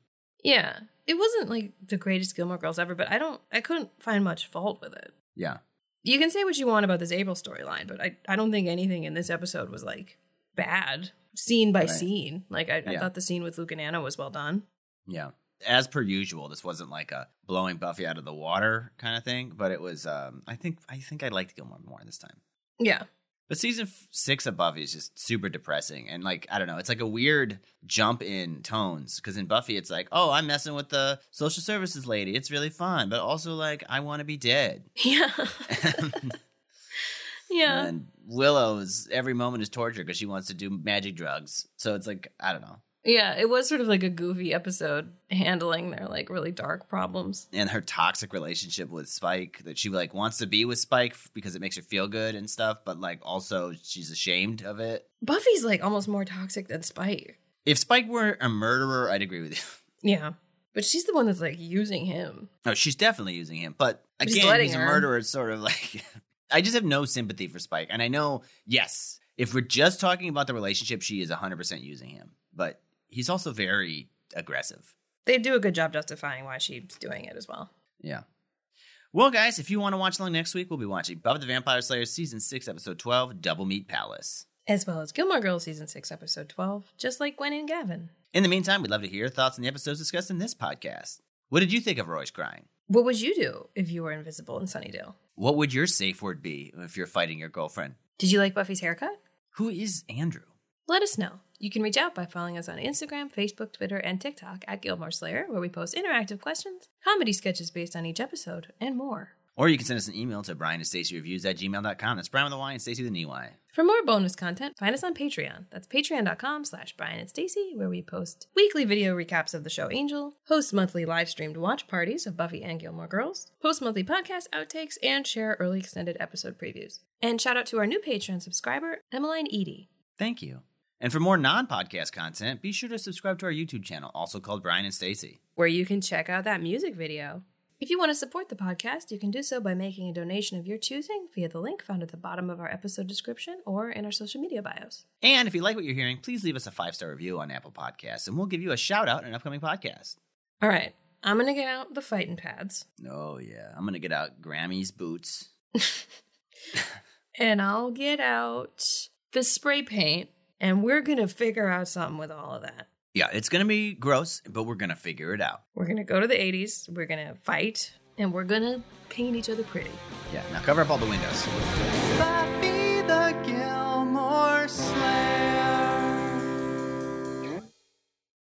Yeah, it wasn't like the greatest Gilmore Girls ever, but I don't, I couldn't find much fault with it. Yeah. You can say what you want about this April storyline, but I, I don't think anything in this episode was like bad, scene by Right. scene. Like I, I thought the scene with Luke and Anna was well done. Yeah. As per usual, this wasn't like a blowing Buffy out of the water kind of thing, but it was um I think I think I liked Gilmore more this time. Yeah, But season f- 6 of Buffy is just super depressing and like I don't know, it's like a weird jump in tones cuz in Buffy it's like, "Oh, I'm messing with the social services lady. It's really fun." But also like, "I want to be dead." yeah, yeah. and Willow's every moment is torture because she wants to do magic drugs. So it's like, I don't know. Yeah, it was sort of like a goofy episode handling their like really dark problems. and her toxic relationship with Spike that she like wants to be with Spike because it makes her feel good and stuff, but like also she's ashamed of it. Buffy's like almost more toxic than Spike. If Spike were a murderer, I'd agree with you. Yeah. But she's the one that's like using him. No, she's definitely using him, but again, he's a murderer. It's sort of like I just have no sympathy for Spike, and I know yes, if we're just talking about the relationship, she is 100 percent using him, but he's also very aggressive. They do a good job justifying why she's doing it as well. Yeah. Well, guys, if you want to watch along next week, we'll be watching Buffy the Vampire Slayer season six, episode 12, Double Meat Palace. As well as Gilmore Girls season 6 episode 12, just like Gwen and Gavin. In the meantime, we'd love to hear your thoughts on the episodes discussed in this podcast. What did you think of Roy's crying? What would you do if you were invisible in Sunnydale? What would your safe word be if you're fighting your girlfriend? Did you like Buffy's haircut? Who is Andrew? Let us know. You can reach out by following us on Instagram, Facebook, Twitter, and TikTok at Gilmore Slayer, where we post interactive questions, comedy sketches based on each episode, and more. Or you can send us an email to Bryan and Stacey Reviews at gmail.com. That's Bryan with a Y and Stacey with an EY. For more bonus content, find us on Patreon. That's patreon.com slash Bryan and Stacey, where we post weekly video recaps of the show Angel, host monthly live streamed watch parties of Buffy and Gilmore Girls, post monthly podcast outtakes, and share early extended episode previews. And shout out to our new Patreon subscriber, Emmeline Edie. Thank you. And for more non podcast content, be sure to subscribe to our YouTube channel, also called Bryan and Stacey. where you can check out that music video. If you want to support the podcast, you can do so by making a donation of your choosing via the link found at the bottom of our episode description or in our social media bios. And if you like what you're hearing, please leave us a five star review on Apple Podcasts, and we'll give you a shout out in an upcoming podcast. All right, I'm going to get out the fighting pads Oh, yeah. I'm going to get out Grammy's boots. and I'll get out the spray paint and we're going to figure out something with all of that. Yeah, it's going to be gross, but we're going to figure it out. We're going to go to the 80s, we're going to fight, and we're going to paint each other pretty. Yeah, now cover up all the windows. Buffy the Gilmore Slayer.